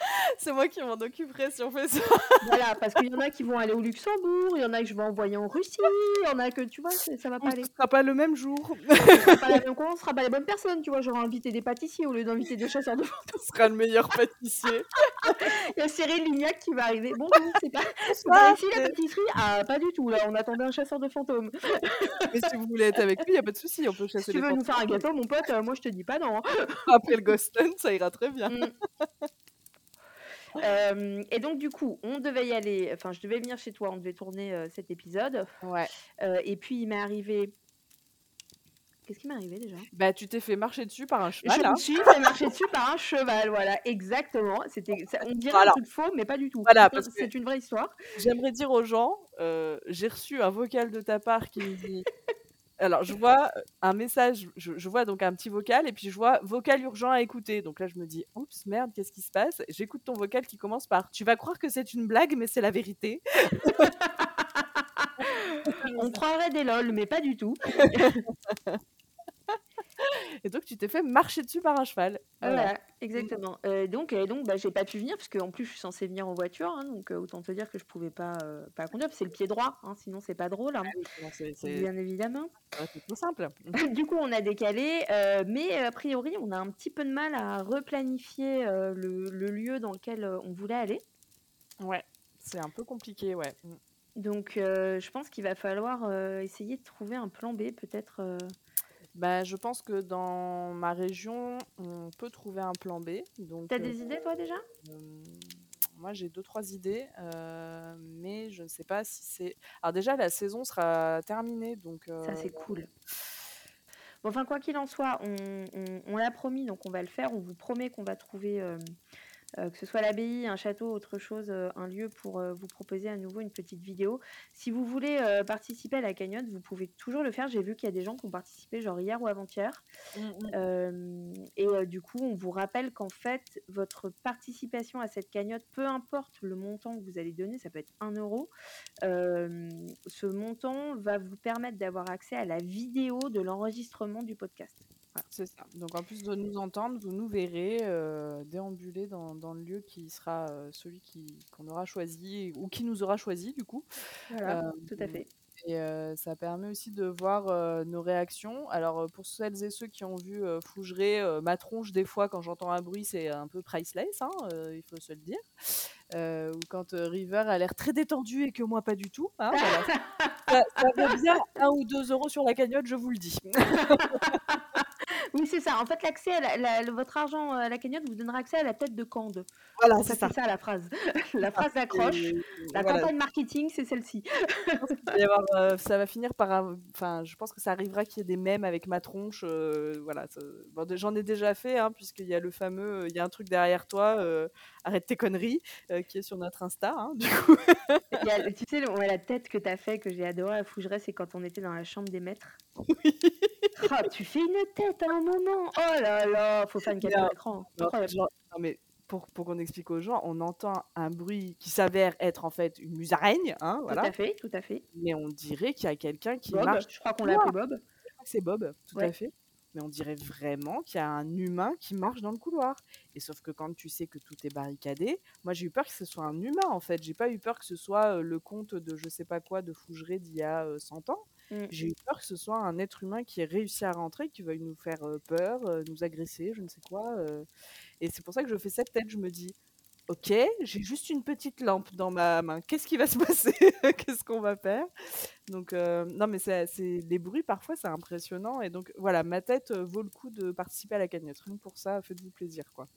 [SPEAKER 2] c'est moi qui m'en occuperai si on fait ça.
[SPEAKER 1] voilà, parce qu'il y en a qui vont aller au Luxembourg, il y en a que je vais envoyer en Russie, il y en a que, tu vois, ça va pas aller.
[SPEAKER 2] Ce sera pas le même jour.
[SPEAKER 1] on sera pas la même on sera pas les bonnes personnes, tu vois. J'aurais invité des pâtissiers au lieu d'inviter des chasseurs de fantômes.
[SPEAKER 2] Ce sera le meilleur pâtissier.
[SPEAKER 1] il y a Cyril Lignac qui va arriver. Bon, c'est pas, pas ici la pâtisserie? Ah, pas du tout, là, on attendait un chasseur de fantômes.
[SPEAKER 2] Mais si vous voulez être avec lui, il n'y a pas de souci, on peut chasser si
[SPEAKER 1] tu veux nous faire un gâteau, mon pote, euh, moi je te dis pas non. Hein.
[SPEAKER 2] Le Ghost Hunt, ça ira très bien. Mm.
[SPEAKER 1] Euh, et donc, du coup, on devait y aller. Enfin, je devais venir chez toi, on devait tourner euh, cet épisode.
[SPEAKER 2] Ouais.
[SPEAKER 1] Euh, et puis, il m'est arrivé. Qu'est-ce qui m'est arrivé déjà?
[SPEAKER 2] Bah, tu t'es fait marcher dessus par un cheval. Je
[SPEAKER 1] me suis fait marcher dessus par un cheval, voilà, exactement. C'était, on dirait un truc faux, mais pas du tout.
[SPEAKER 2] Voilà, parce
[SPEAKER 1] que c'est une vraie histoire.
[SPEAKER 2] J'aimerais dire aux gens, j'ai reçu un vocal de ta part qui me dit alors, je vois un message, je, vois donc un petit vocal, et puis je vois vocal urgent à écouter. Donc là, je me dis, oups, merde, qu'est-ce qui se passe? J'écoute ton vocal qui commence par Tu vas croire que c'est une blague, mais c'est la vérité.
[SPEAKER 1] On croirait des lol, mais pas du tout.
[SPEAKER 2] et donc, tu t'es fait marcher dessus par un cheval.
[SPEAKER 1] Voilà, exactement. Euh, donc, et donc bah, j'ai pas pu venir, parce qu'en plus, je suis censée venir en voiture. Hein, donc, euh, autant te dire que je pouvais pas, euh, pas conduire. C'est le pied droit, hein, sinon, c'est pas drôle. Hein. Ah bien évidemment.
[SPEAKER 2] c'est tout simple.
[SPEAKER 1] du coup, on a décalé. mais a priori, on a un petit peu de mal à replanifier le, le, lieu dans lequel on voulait aller.
[SPEAKER 2] Ouais, c'est un peu compliqué, ouais. Mm.
[SPEAKER 1] Donc, je pense qu'il va falloir essayer de trouver un plan B, peut-être.
[SPEAKER 2] Bah, je pense que dans ma région, on peut trouver un plan B. Donc,
[SPEAKER 1] T'as des idées, toi, déjà?
[SPEAKER 2] moi, j'ai deux, trois idées, mais je ne sais pas si c'est. Alors, déjà, la saison sera terminée, donc.
[SPEAKER 1] Ça, c'est cool. Bon, enfin, quoi qu'il en soit, on, l'a promis, donc on va le faire. On vous promet qu'on va trouver euh, que ce soit l'abbaye, un château, autre chose, euh, un lieu pour euh, vous proposer à nouveau une petite vidéo. Si vous voulez participer à la cagnotte, vous pouvez toujours le faire. J'ai vu qu'il y a des gens qui ont participé genre hier ou avant-hier. Mmh, mmh. et du coup, on vous rappelle qu'en fait, votre participation à cette cagnotte, peu importe le montant que vous allez donner, ça peut être 1 euro, ce montant va vous permettre d'avoir accès à la vidéo de l'enregistrement du podcast.
[SPEAKER 2] C'est ça. Donc en plus de nous entendre, vous nous verrez euh, déambuler dans, dans, le lieu qui sera euh, celui qui, qu'on aura choisi ou qui nous aura choisi du coup.
[SPEAKER 1] Voilà, euh, tout à fait.
[SPEAKER 2] Et ça permet aussi de voir nos réactions. Alors pour celles et ceux qui ont vu Fougeray, ma tronche des fois quand j'entends un bruit c'est un peu priceless, hein, il faut se le dire. ou quand River a l'air très détendu et que moi pas du tout. Hein, ça, ça vaut bien un ou deux euros sur la cagnotte, je vous le dis.
[SPEAKER 1] Oui, c'est ça. En fait, l'accès à votre argent à la cagnotte vous donnera accès à la tête de Cande.
[SPEAKER 2] Voilà, c'est ça.
[SPEAKER 1] ça la phrase. la phrase d'accroche. La campagne marketing, c'est celle-ci.
[SPEAKER 2] Euh, ça va finir par. Enfin, je pense que ça arrivera qu'il y ait des mèmes avec ma tronche. Euh, voilà. J'en ai déjà fait, hein, puisqu'il y a le fameux. Il y a un truc derrière toi, euh, arrête tes conneries, qui est sur notre Insta. Hein, du coup.
[SPEAKER 1] tu sais, la tête que tu as fait, que j'ai adoré à Fougeray, c'est quand on était dans la chambre des maîtres.
[SPEAKER 2] Oui.
[SPEAKER 1] Ah, tu fais une tête à un moment. Oh là là, faut faire une capture d'écran.
[SPEAKER 2] Non, mais pour, pour qu'on explique aux gens, on entend un bruit qui s'avère être en fait une musaraigne. Hein,
[SPEAKER 1] voilà. Tout à fait, tout à fait.
[SPEAKER 2] Mais on dirait qu'il y a quelqu'un qui
[SPEAKER 1] Bob,
[SPEAKER 2] marche.
[SPEAKER 1] Je crois qu'on l'a appelé Bob.
[SPEAKER 2] C'est Bob, tout à fait. Mais on dirait vraiment qu'il y a un humain qui marche dans le couloir. Et sauf que quand tu sais que tout est barricadé, moi j'ai eu peur que ce soit un humain en fait. J'ai pas eu peur que ce soit euh, le conte de je sais pas quoi de Fougeray d'il y a 100 euh, ans. Mmh. J'ai eu peur que ce soit un être humain qui ait réussi à rentrer, qui veuille nous faire peur, nous agresser, je ne sais quoi. Et c'est pour ça que je fais cette tête. Je me dis, ok, j'ai juste une petite lampe dans ma main. Qu'est-ce qui va se passer? Qu'est-ce qu'on va faire? Donc, non, mais c'est, les bruits, parfois, c'est impressionnant. Et donc, voilà, ma tête vaut le coup de participer à la cagnotte. Rien pour ça, faites-vous plaisir, quoi.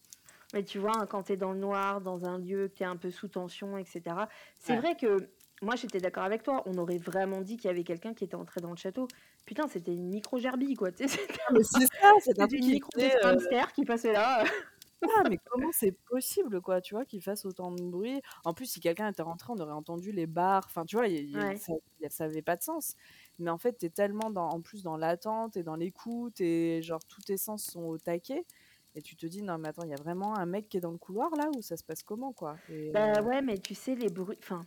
[SPEAKER 1] Mais tu vois, hein, quand tu es dans le noir, dans un lieu, que tu es un peu sous tension, etc., c'est vrai que moi, j'étais d'accord avec toi. On aurait vraiment dit qu'il y avait quelqu'un qui était entré dans le château. Putain, c'était une micro-gerbille, quoi.
[SPEAKER 2] C'est ça, c'est un
[SPEAKER 1] une micro euh... qui passait là.
[SPEAKER 2] Ah, mais comment c'est possible, quoi, tu vois, qu'il fasse autant de bruit? En plus, si quelqu'un était rentré, on aurait entendu les barres. Enfin, tu vois, ça n'avait pas de sens. Mais en fait, tu es tellement dans, en plus dans l'attente et dans l'écoute et genre tous tes sens sont au taquet. Et tu te dis, non, mais attends, il y a vraiment un mec qui est dans le couloir là ou ça se passe comment, quoi?
[SPEAKER 1] Bah euh ouais, mais tu sais, les bruits. Enfin,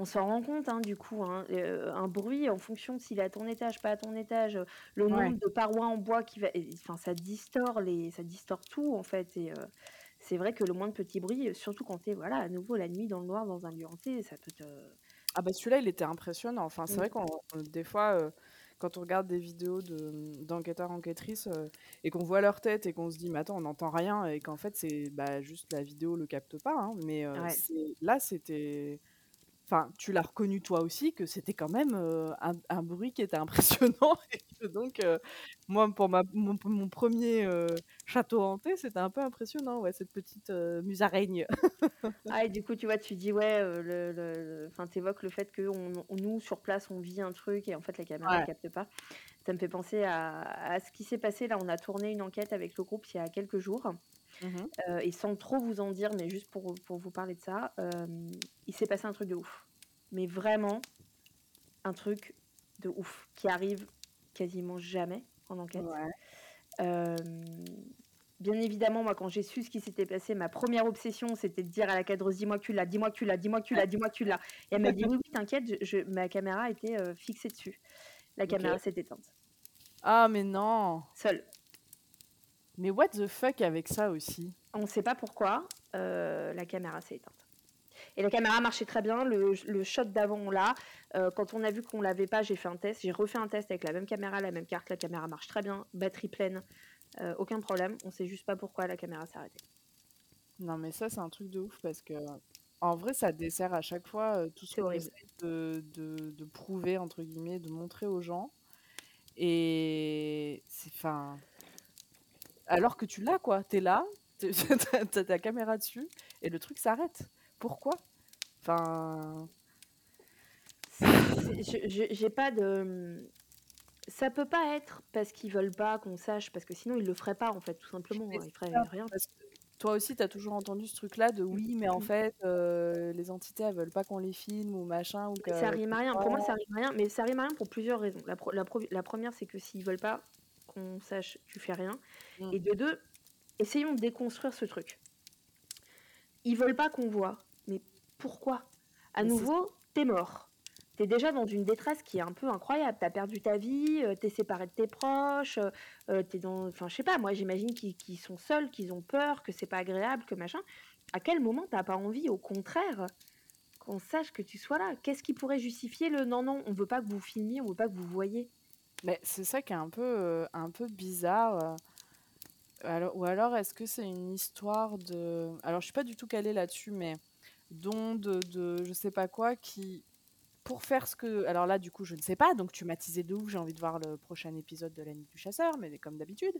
[SPEAKER 1] on s'en rend compte, hein, du coup, hein, euh, un bruit en fonction de s'il est à ton étage, pas à ton étage, euh, le nombre de parois en bois qui va, enfin, ça distord les, ça distord tout en fait. Et euh, c'est vrai que le moins de petits bruits, surtout quand tu es voilà à nouveau la nuit dans le noir dans un lieu hanté, ça peut te.
[SPEAKER 2] Ah bah celui-là, il était impressionnant. Enfin, c'est mmh. vrai qu'on des fois. quand on regarde des vidéos de, d'enquêteurs, enquêtrices, et qu'on voit leur tête et qu'on se dit, mais attends, on n'entend rien, et qu'en fait, c'est bah, juste la vidéo le capte pas. Hein, mais là, c'était enfin, tu l'as reconnu toi aussi que c'était quand même un, bruit qui était impressionnant. Et donc, moi, pour ma, mon, premier château hanté, c'était un peu impressionnant, ouais, cette petite musaraigne.
[SPEAKER 1] ah, et du coup, tu vois, tu dis, ouais, le, le, enfin, t'évoques le fait que nous, sur place, on vit un truc et en fait, la caméra ne capte pas. Ça me fait penser à, à ce qui s'est passé. Là, on a tourné une enquête avec le groupe il y a quelques jours. Mmh et sans trop vous en dire, mais juste pour, pour vous parler de ça, il s'est passé un truc de ouf. Mais vraiment, un truc de ouf qui arrive quasiment jamais en enquête. bien évidemment, moi, quand j'ai su ce qui s'était passé, ma première obsession, c'était de dire à la cadreuse Dis-moi que tu l'as, dis-moi que tu l'as, dis-moi que tu l'as, dis-moi que tu l'as. Et elle m'a dit Oui, oui, t'inquiète, ma caméra était fixée dessus. La caméra s'est éteinte.
[SPEAKER 2] Ah, mais non
[SPEAKER 1] Seule.
[SPEAKER 2] Mais what the fuck avec ça aussi?
[SPEAKER 1] On ne sait pas pourquoi euh, la caméra s'est éteinte. Et la caméra marchait très bien. Le, shot d'avant, là, euh, quand on a vu qu'on l'avait pas, j'ai fait un test. J'ai refait un test avec la même caméra, la même carte. La caméra marche très bien, batterie pleine, euh, aucun problème. On sait juste pas pourquoi la caméra s'est arrêtée.
[SPEAKER 2] Non, mais ça, c'est un truc de ouf parce que En vrai, ça dessert à chaque fois, tout ce qu'on essaie de de de «prouver» entre guillemets, de montrer aux gens et c'est enfin alors que tu l'as quoi, tu es là, tu as tu as ta caméra dessus et le truc s'arrête. Pourquoi? Enfin
[SPEAKER 1] j'ai pas de, mmh ça peut pas être parce qu'ils veulent pas qu'on sache, parce que sinon ils le feraient pas en fait, tout simplement,
[SPEAKER 2] Mais
[SPEAKER 1] ils feraient
[SPEAKER 2] ça,
[SPEAKER 1] rien.
[SPEAKER 2] que toi aussi tu as toujours entendu ce truc-là de:
[SPEAKER 1] Mmh
[SPEAKER 2] «Oui, mais en
[SPEAKER 1] mh.
[SPEAKER 2] fait, heu, les entités, elles veulent pas qu'on les filme ou machin ou
[SPEAKER 1] Mais ça
[SPEAKER 2] que
[SPEAKER 1] rime
[SPEAKER 2] que
[SPEAKER 1] à rien. Pour moi,
[SPEAKER 2] quoi».
[SPEAKER 1] ça rime à rien, mais ça rime à rien pour plusieurs raisons. La la pre la 1re, c'est que s'ils veulent pas qu'on sache, tu fais rien
[SPEAKER 2] Mmh.
[SPEAKER 1] et de 2, essayons de déconstruire ce truc. Ils veulent pas qu'on voit, mais pourquoi? À
[SPEAKER 2] Mais
[SPEAKER 1] nouveau, tu es mort. Tu es déjà dans une détresse qui est un peu incroyable. Tu as perdu ta vie, heu, tu es séparé de tes proches, heu heu, tu es dans enfin je sais pas, moi j'imagine qu'ils sont seuls, qu'ils ont peur, que c'est pas agréable, que machin. À quel moment tu as pas envie, au contraire, qu'on sache que tu sois là? Qu'est-ce qui pourrait justifier le: «Non, non, on veut pas que vous filmiez, on veut pas que vous voyiez»?
[SPEAKER 2] Mais c'est ça qui est un peu, heu, un peu bizarre, alors ou alors est-ce que c'est une histoire de alors je suis pas du tout calée là-dessus, mais d'ondes, de je sais pas quoi qui pour faire ce que alors là, du coup, je ne sais pas, donc tu m'as teasé de ouf, j'ai envie de voir le prochain épisode de La Nuit du Chasseur, mais comme d'habitude.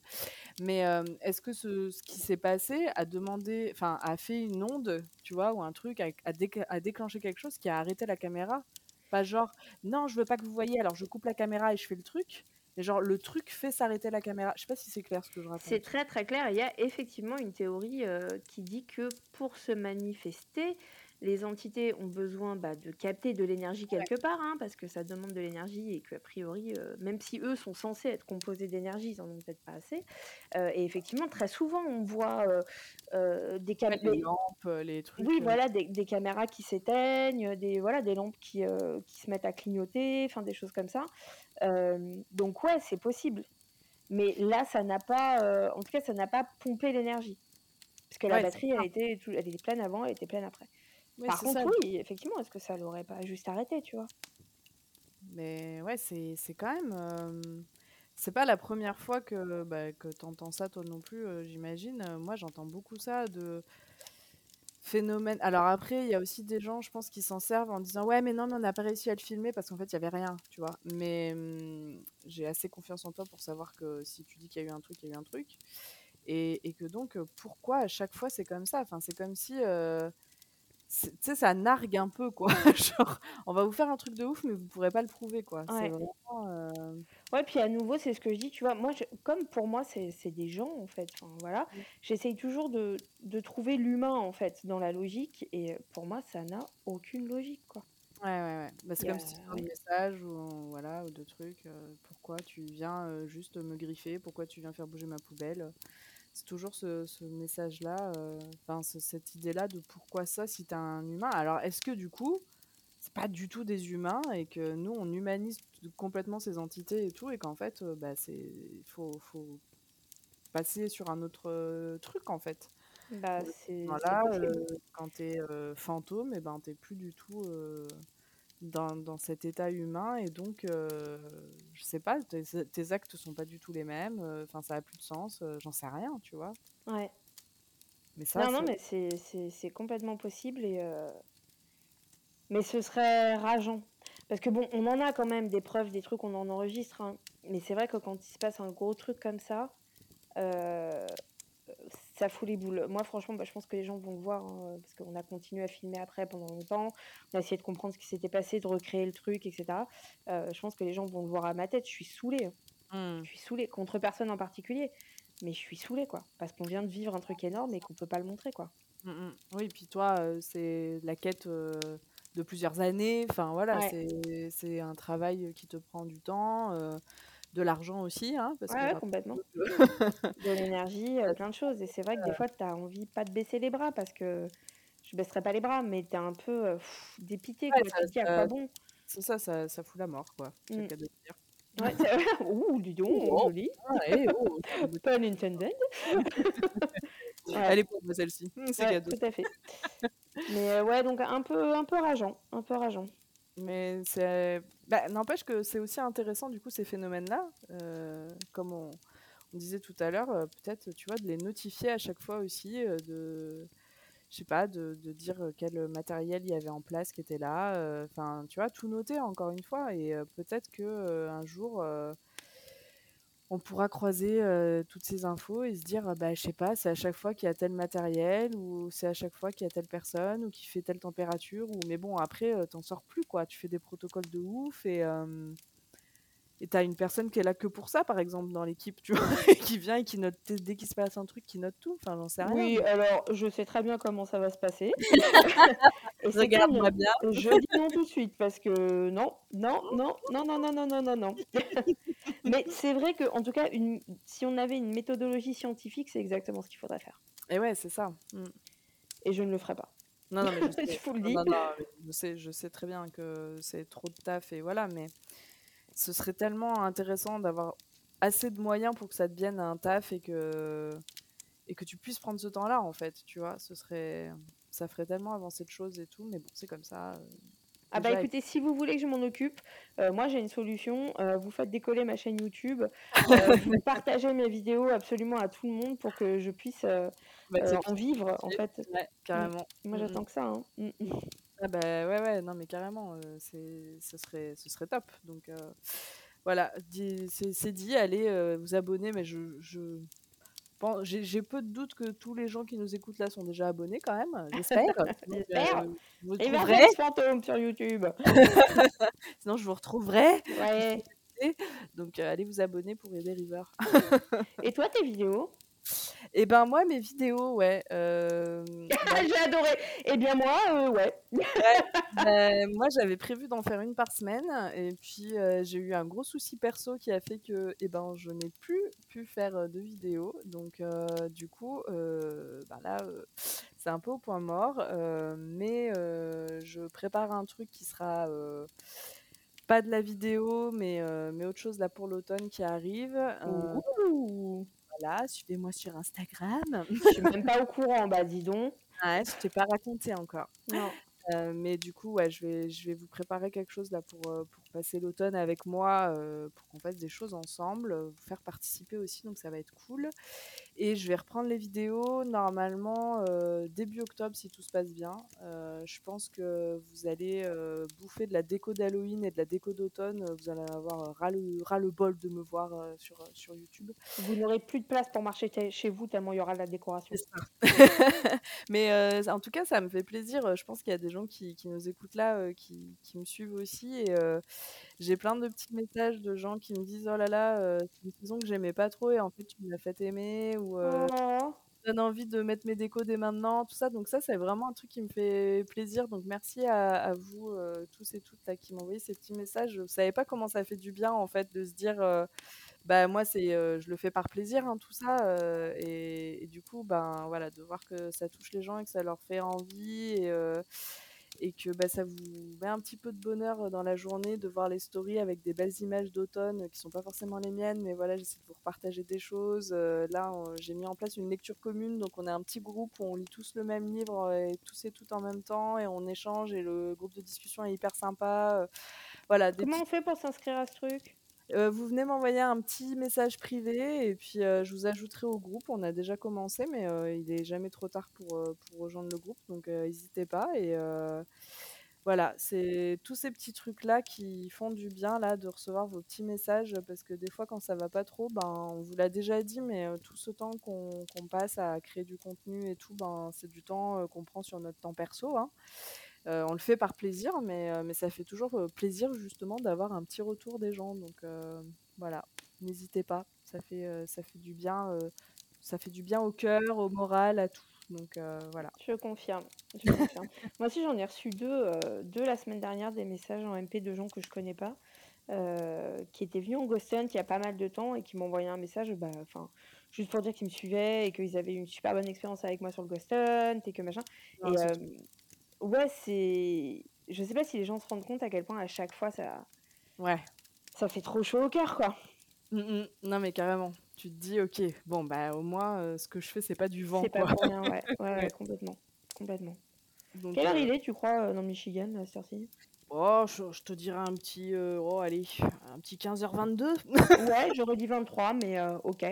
[SPEAKER 2] Mais, hem, est-ce que ce qui s'est passé a demandé enfin, a fait une onde, tu vois? Ou un truc a a a déclenché quelque chose qui a arrêté la caméra? Pas genre: «Non, je veux pas que vous voyiez, alors je coupe la caméra et je fais le truc», mais genre le truc fait s'arrêter la caméra. Je sais pas si c'est clair ce que je
[SPEAKER 1] C'est
[SPEAKER 2] raconte?
[SPEAKER 1] très, très clair il y a effectivement une théorie, heu, qui dit que pour se manifester, les entités ont besoin, bah, de capter de l'énergie
[SPEAKER 2] Ouais.
[SPEAKER 1] quelque part, hein, parce que ça demande de l'énergie et qu'a priori, heu, même si eux sont censés être composés d'énergie, ils en ont peut-être pas assez, heu et effectivement, très souvent, on voit, heu, des cam
[SPEAKER 2] Ouais, les
[SPEAKER 1] des
[SPEAKER 2] lampes, les
[SPEAKER 1] oui,
[SPEAKER 2] trucs, heu
[SPEAKER 1] voilà, des des caméras qui s'éteignent, des voilà, des lampes qui, qui se mettent à clignoter, enfin des choses comme ça. Donc ouais, c'est possible. Mais là, ça n'a pas, en tout cas, ça n'a pas pompé l'énergie. Parce que la
[SPEAKER 2] Ouais,
[SPEAKER 1] batterie, elle était elle était pleine avant, elle était pleine après. Par
[SPEAKER 2] ça,
[SPEAKER 1] contre, oui, effectivement, est-ce que ça l'aurait pas juste arrêté, tu vois?
[SPEAKER 2] Mais ouais, c'est c'est quand même, hem, c'est pas la 1re fois que, bah, que tu entends ça toi non plus, heu, j'imagine. Moi, j'entends beaucoup ça de phénomènes alors après, il y a aussi des gens, je pense, qui s'en servent en disant: «Ouais, mais non, mais on n'a pas réussi à le filmer parce qu'en fait, il y avait rien», tu vois? Mais, mmh, j'ai assez confiance en toi pour savoir que si tu dis qu'il y a eu un truc, il y a eu un truc et et que donc, pourquoi à chaque fois c'est comme ça? Enfin, c'est comme si, tu sais, ça nargue un peu, quoi. Genre: «On va vous faire un truc de ouf, mais vous pourrez pas le prouver», quoi. C'est
[SPEAKER 1] Ouais.
[SPEAKER 2] vraiment,
[SPEAKER 1] Ouais, puis à nouveau, c'est ce que je dis, tu vois? Moi, je comme pour moi, c'est des gens, en fait, enfin voilà,
[SPEAKER 2] Mmh.
[SPEAKER 1] j'essaye toujours de de trouver l'humain, en fait, dans la logique et pour moi, ça n'a aucune logique, quoi.
[SPEAKER 2] Ouais, ouais, ouais. Bah, c'est comme si tu un message ou voilà, ou de trucs, heu: «Pourquoi tu viens, heu, juste me griffer? Pourquoi tu viens faire bouger ma poubelle?» C'est toujours ce ce message-là, heu, enfin, ce cette idée-là de pourquoi ça si tu es un humain? Alors, est-ce que du coup, c'est pas du tout des humains et que nous, on humanise complètement ces entités et tout et qu'en fait, heu, bah, c'est il faut faut passer sur un autre truc, en fait?
[SPEAKER 1] Bah, c'est
[SPEAKER 2] voilà,
[SPEAKER 1] possible.
[SPEAKER 2] quand tu es, heu, fantôme et ben, tu es plus du tout, dans dans cet état humain et donc heu, je sais pas, tes tes actes sont pas du tout les mêmes, heu, enfin, ça a plus de sens, heu, j'en sais rien, tu vois?
[SPEAKER 1] Ouais.
[SPEAKER 2] Mais ça,
[SPEAKER 1] Non, non, mais c'est complètement possible et mais ce serait rageant. Parce que bon, on en a quand même des preuves, des trucs, on en enregistre, hein, mais c'est vrai que quand il se passe un gros truc comme ça, ça fout les boules. Moi, franchement, bah, je pense que les gens vont le voir, hein, parce qu'on a continué à filmer après pendant longtemps. On a essayé de comprendre ce qui s'était passé, de recréer le truc et cetera. Heu, je pense que les gens vont le voir à ma tête, je suis saoulée, hein.
[SPEAKER 2] Mmh.
[SPEAKER 1] Je suis saoulée, contre personne en particulier, mais je suis saoulée, quoi, parce qu'on vient de vivre un truc énorme et qu'on peut pas le montrer, quoi.
[SPEAKER 2] Mmh mh. Oui, puis toi, heu, c'est la quête, heu, de plusieurs années, enfin voilà,
[SPEAKER 1] Ouais.
[SPEAKER 2] c'est un travail qui te prend du temps, de l'argent aussi, hein, parce que
[SPEAKER 1] Ouais, ouais, complètement. De l'énergie, heu, plein de choses et c'est vrai que des fois, tu as envie pas de baisser les bras parce que je baisserai pas les bras, mais tu es un peu, dépitée,
[SPEAKER 2] Ouais,
[SPEAKER 1] quoi.
[SPEAKER 2] ça
[SPEAKER 1] Tu te dis: «À quoi
[SPEAKER 2] ça
[SPEAKER 1] bon?»
[SPEAKER 2] c'est ça, ça ça fout la mort, quoi,
[SPEAKER 1] Mmh.
[SPEAKER 2] cas de dire.
[SPEAKER 1] Ouais, ouh, dis
[SPEAKER 2] Oh
[SPEAKER 1] donc,
[SPEAKER 2] waouh!
[SPEAKER 1] joli.
[SPEAKER 2] Ah eh oh!
[SPEAKER 1] Pun intended. Ouais.
[SPEAKER 2] Elle est pour moi celle-ci, c'est
[SPEAKER 1] Ouais,
[SPEAKER 2] cadeau.
[SPEAKER 1] tout à fait. Mais heu, ouais, donc un peu un peu rageant, un peu rageant.
[SPEAKER 2] Mais bah, n'empêche que c'est aussi intéressant, du coup, ces phénomènes-là, heu, comme on disait tout à l'heure, heu, peut-être, tu vois, de les notifier à chaque fois aussi, heu, de je sais pas, de, de dire quel matériel il y avait en place qui était là. Enfin, tu vois, tout noter encore une fois. Et peut-être que un jour, on pourra croiser toutes ces infos et se dire, bah, je sais pas, c'est à chaque fois qu'il y a tel matériel ou c'est à chaque fois qu'il y a telle personne ou qui fait telle température. Ou mais bon, après, t'en sors plus quoi. Tu fais des protocoles de ouf et et tu as une personne qui est là que pour ça, par exemple, dans l'équipe, tu vois, qui vient et qui note dès qu'il se passe un truc, qui note tout. Enfin, j'en sais rien.
[SPEAKER 1] Oui, alors je sais très bien comment ça va se passer.
[SPEAKER 2] Regarde-moi bien.
[SPEAKER 1] Je dis non tout de suite parce que non, non, non, non, non, non, non, non, non, non. Mais c'est vrai que, en tout cas, une... si on avait une méthodologie scientifique, c'est exactement ce qu'il faudrait faire.
[SPEAKER 2] Et ouais, c'est ça. Mm.
[SPEAKER 1] Et je ne le ferai pas.
[SPEAKER 2] Non, non, mais je,
[SPEAKER 1] sais. je vous le dis.
[SPEAKER 2] Non, non, je sais, je sais très bien que c'est trop de taf et voilà, mais ce serait tellement intéressant d'avoir assez de moyens pour que ça devienne un taf et que et que tu puisses prendre ce temps-là en fait, tu vois, ce serait ça ferait tellement avancer de choses et tout, mais bon, c'est comme ça. Euh,
[SPEAKER 1] ah bah écoutez, si vous voulez que je m'en occupe, euh, moi j'ai une solution. Euh, vous faites décoller ma chaîne YouTube, vous partagez mes vidéos absolument à tout le monde pour que je puisse bah, en vivre en fait.
[SPEAKER 2] Ouais, carrément.
[SPEAKER 1] Moi mm, j'attends mm. que ça. Hein.
[SPEAKER 2] Ah bah ouais, ouais, non mais carrément, euh, c'est, ce serait, ce serait top. Donc euh, voilà, c'est, dit, allez euh, vous abonner, mais je, je pense, j'ai, peu de doutes que tous les gens qui nous écoutent là sont déjà abonnés quand même, j'espère.
[SPEAKER 1] J'espère. vous Et retrouverez. fantôme sur YouTube.
[SPEAKER 2] Sinon je vous retrouverai.
[SPEAKER 1] Ouais.
[SPEAKER 2] Donc allez vous abonner pour aider River.
[SPEAKER 1] Et toi tes vidéos?
[SPEAKER 2] Et ben moi, mes vidéos, ouais. Euh,
[SPEAKER 1] bah J'ai adoré. Et eh bien moi, euh, ouais.
[SPEAKER 2] Ben, moi, j'avais prévu d'en faire une par semaine. Et puis, euh, j'ai eu un gros souci perso qui a fait que eh ben, je n'ai plus pu faire de vidéos. Donc, du coup, ben là, c'est un peu au point mort. mais je prépare un truc qui sera pas de la vidéo, mais, mais autre chose là pour l'automne qui arrive. Suivez-moi sur Instagram.
[SPEAKER 1] Je suis même pas au courant, bah dis donc.
[SPEAKER 2] Ouais, je t'ai pas raconté encore.
[SPEAKER 1] Non.
[SPEAKER 2] Euh, mais du coup, ouais, je vais, je vais vous préparer quelque chose là pour, euh, pour passer l'automne avec moi, euh, pour qu'on fasse des choses ensemble, vous faire participer aussi, donc ça va être cool. Et je vais reprendre les vidéos normalement début octobre si tout se passe bien. je pense que vous allez bouffer de la déco d'Halloween et de la déco d'automne. Vous allez avoir ras le, ras le bol de me voir sur, sur YouTube.
[SPEAKER 1] Vous n'aurez plus de place pour marcher chez vous tellement il y aura de la décoration.
[SPEAKER 2] mais en tout cas, ça me fait plaisir. Je pense qu'il y a des gens qui, qui nous écoutent là, qui, qui, me suivent aussi. Et j'ai plein de petits messages de gens qui me disent Oh là là, c'est une saison que j'aimais pas trop et en fait, tu m'as fait aimer. Ou
[SPEAKER 1] oh.
[SPEAKER 2] donne envie de mettre mes décos dès maintenant, tout ça. Donc, ça, c'est vraiment un truc qui me fait plaisir. Donc, merci à, vous, tous et toutes, là, qui m'envoyez ces petits messages. Je savais pas comment ça fait du bien, en fait, de se dire bah moi c'est je le fais par plaisir hein, tout ça et, et, du coup ben voilà de voir que ça touche les gens et que ça leur fait envie et et que bah, ça vous met un petit peu de bonheur dans la journée de voir les stories avec des belles images d'automne qui sont pas forcément les miennes, mais voilà, j'essaie de vous repartager des choses. là, j'ai mis en place une lecture commune, donc on est un petit groupe où on lit tous le même livre et tous et toutes en même temps et on échange et le groupe de discussion est hyper sympa. voilà.
[SPEAKER 1] Comment on fait pour s'inscrire à ce truc?
[SPEAKER 2] Vous venez m'envoyer un petit message privé et puis je vous ajouterai au groupe. On a déjà commencé, mais il est jamais trop tard pour, pour rejoindre le groupe, donc n'hésitez pas. Et voilà, c'est tous ces petits trucs-là qui font du bien là de recevoir vos petits messages parce que des fois quand ça va pas trop, ben on vous l'a déjà dit, mais tout ce temps qu'on passe à créer du contenu et tout, ben c'est du temps qu'on prend sur notre temps perso. Hein. Euh, on le fait par plaisir, mais, euh, mais ça fait toujours euh, plaisir justement d'avoir un petit retour des gens. Donc voilà, n'hésitez pas, ça fait, ça fait du bien, ça fait du bien au cœur, au moral, à tout. Donc voilà.
[SPEAKER 1] Je confirme. Je confirme. Moi aussi, j'en ai reçu deux, deux la semaine dernière, des messages en MP de gens que je connais pas, qui étaient venus en Ghoston il y a pas mal de temps et qui m'ont envoyé un message, bah, juste pour dire qu'ils me suivaient et qu'ils avaient eu une super bonne expérience avec moi sur le Ghoston et que machin. et ouais, c'est. Je sais pas si les gens se rendent compte à quel point à chaque fois ça.
[SPEAKER 2] Ouais.
[SPEAKER 1] Ça fait trop chaud au cœur, quoi.
[SPEAKER 2] Mmh, mmh. Non, mais carrément. Tu te dis, ok, bon, bah au moins, euh, ce que je fais, c'est pas du vent.
[SPEAKER 1] C'est pas pour rien, ouais. Ouais, ouais, complètement. Complètement. Donc, Quelle heure euh, il est, tu crois, euh, dans Michigan, à cette heure-ci?
[SPEAKER 2] Oh, je, te dirais un petit, oh, allez, un petit 15h22.
[SPEAKER 1] ouais, j'aurais dit 23, mais ok.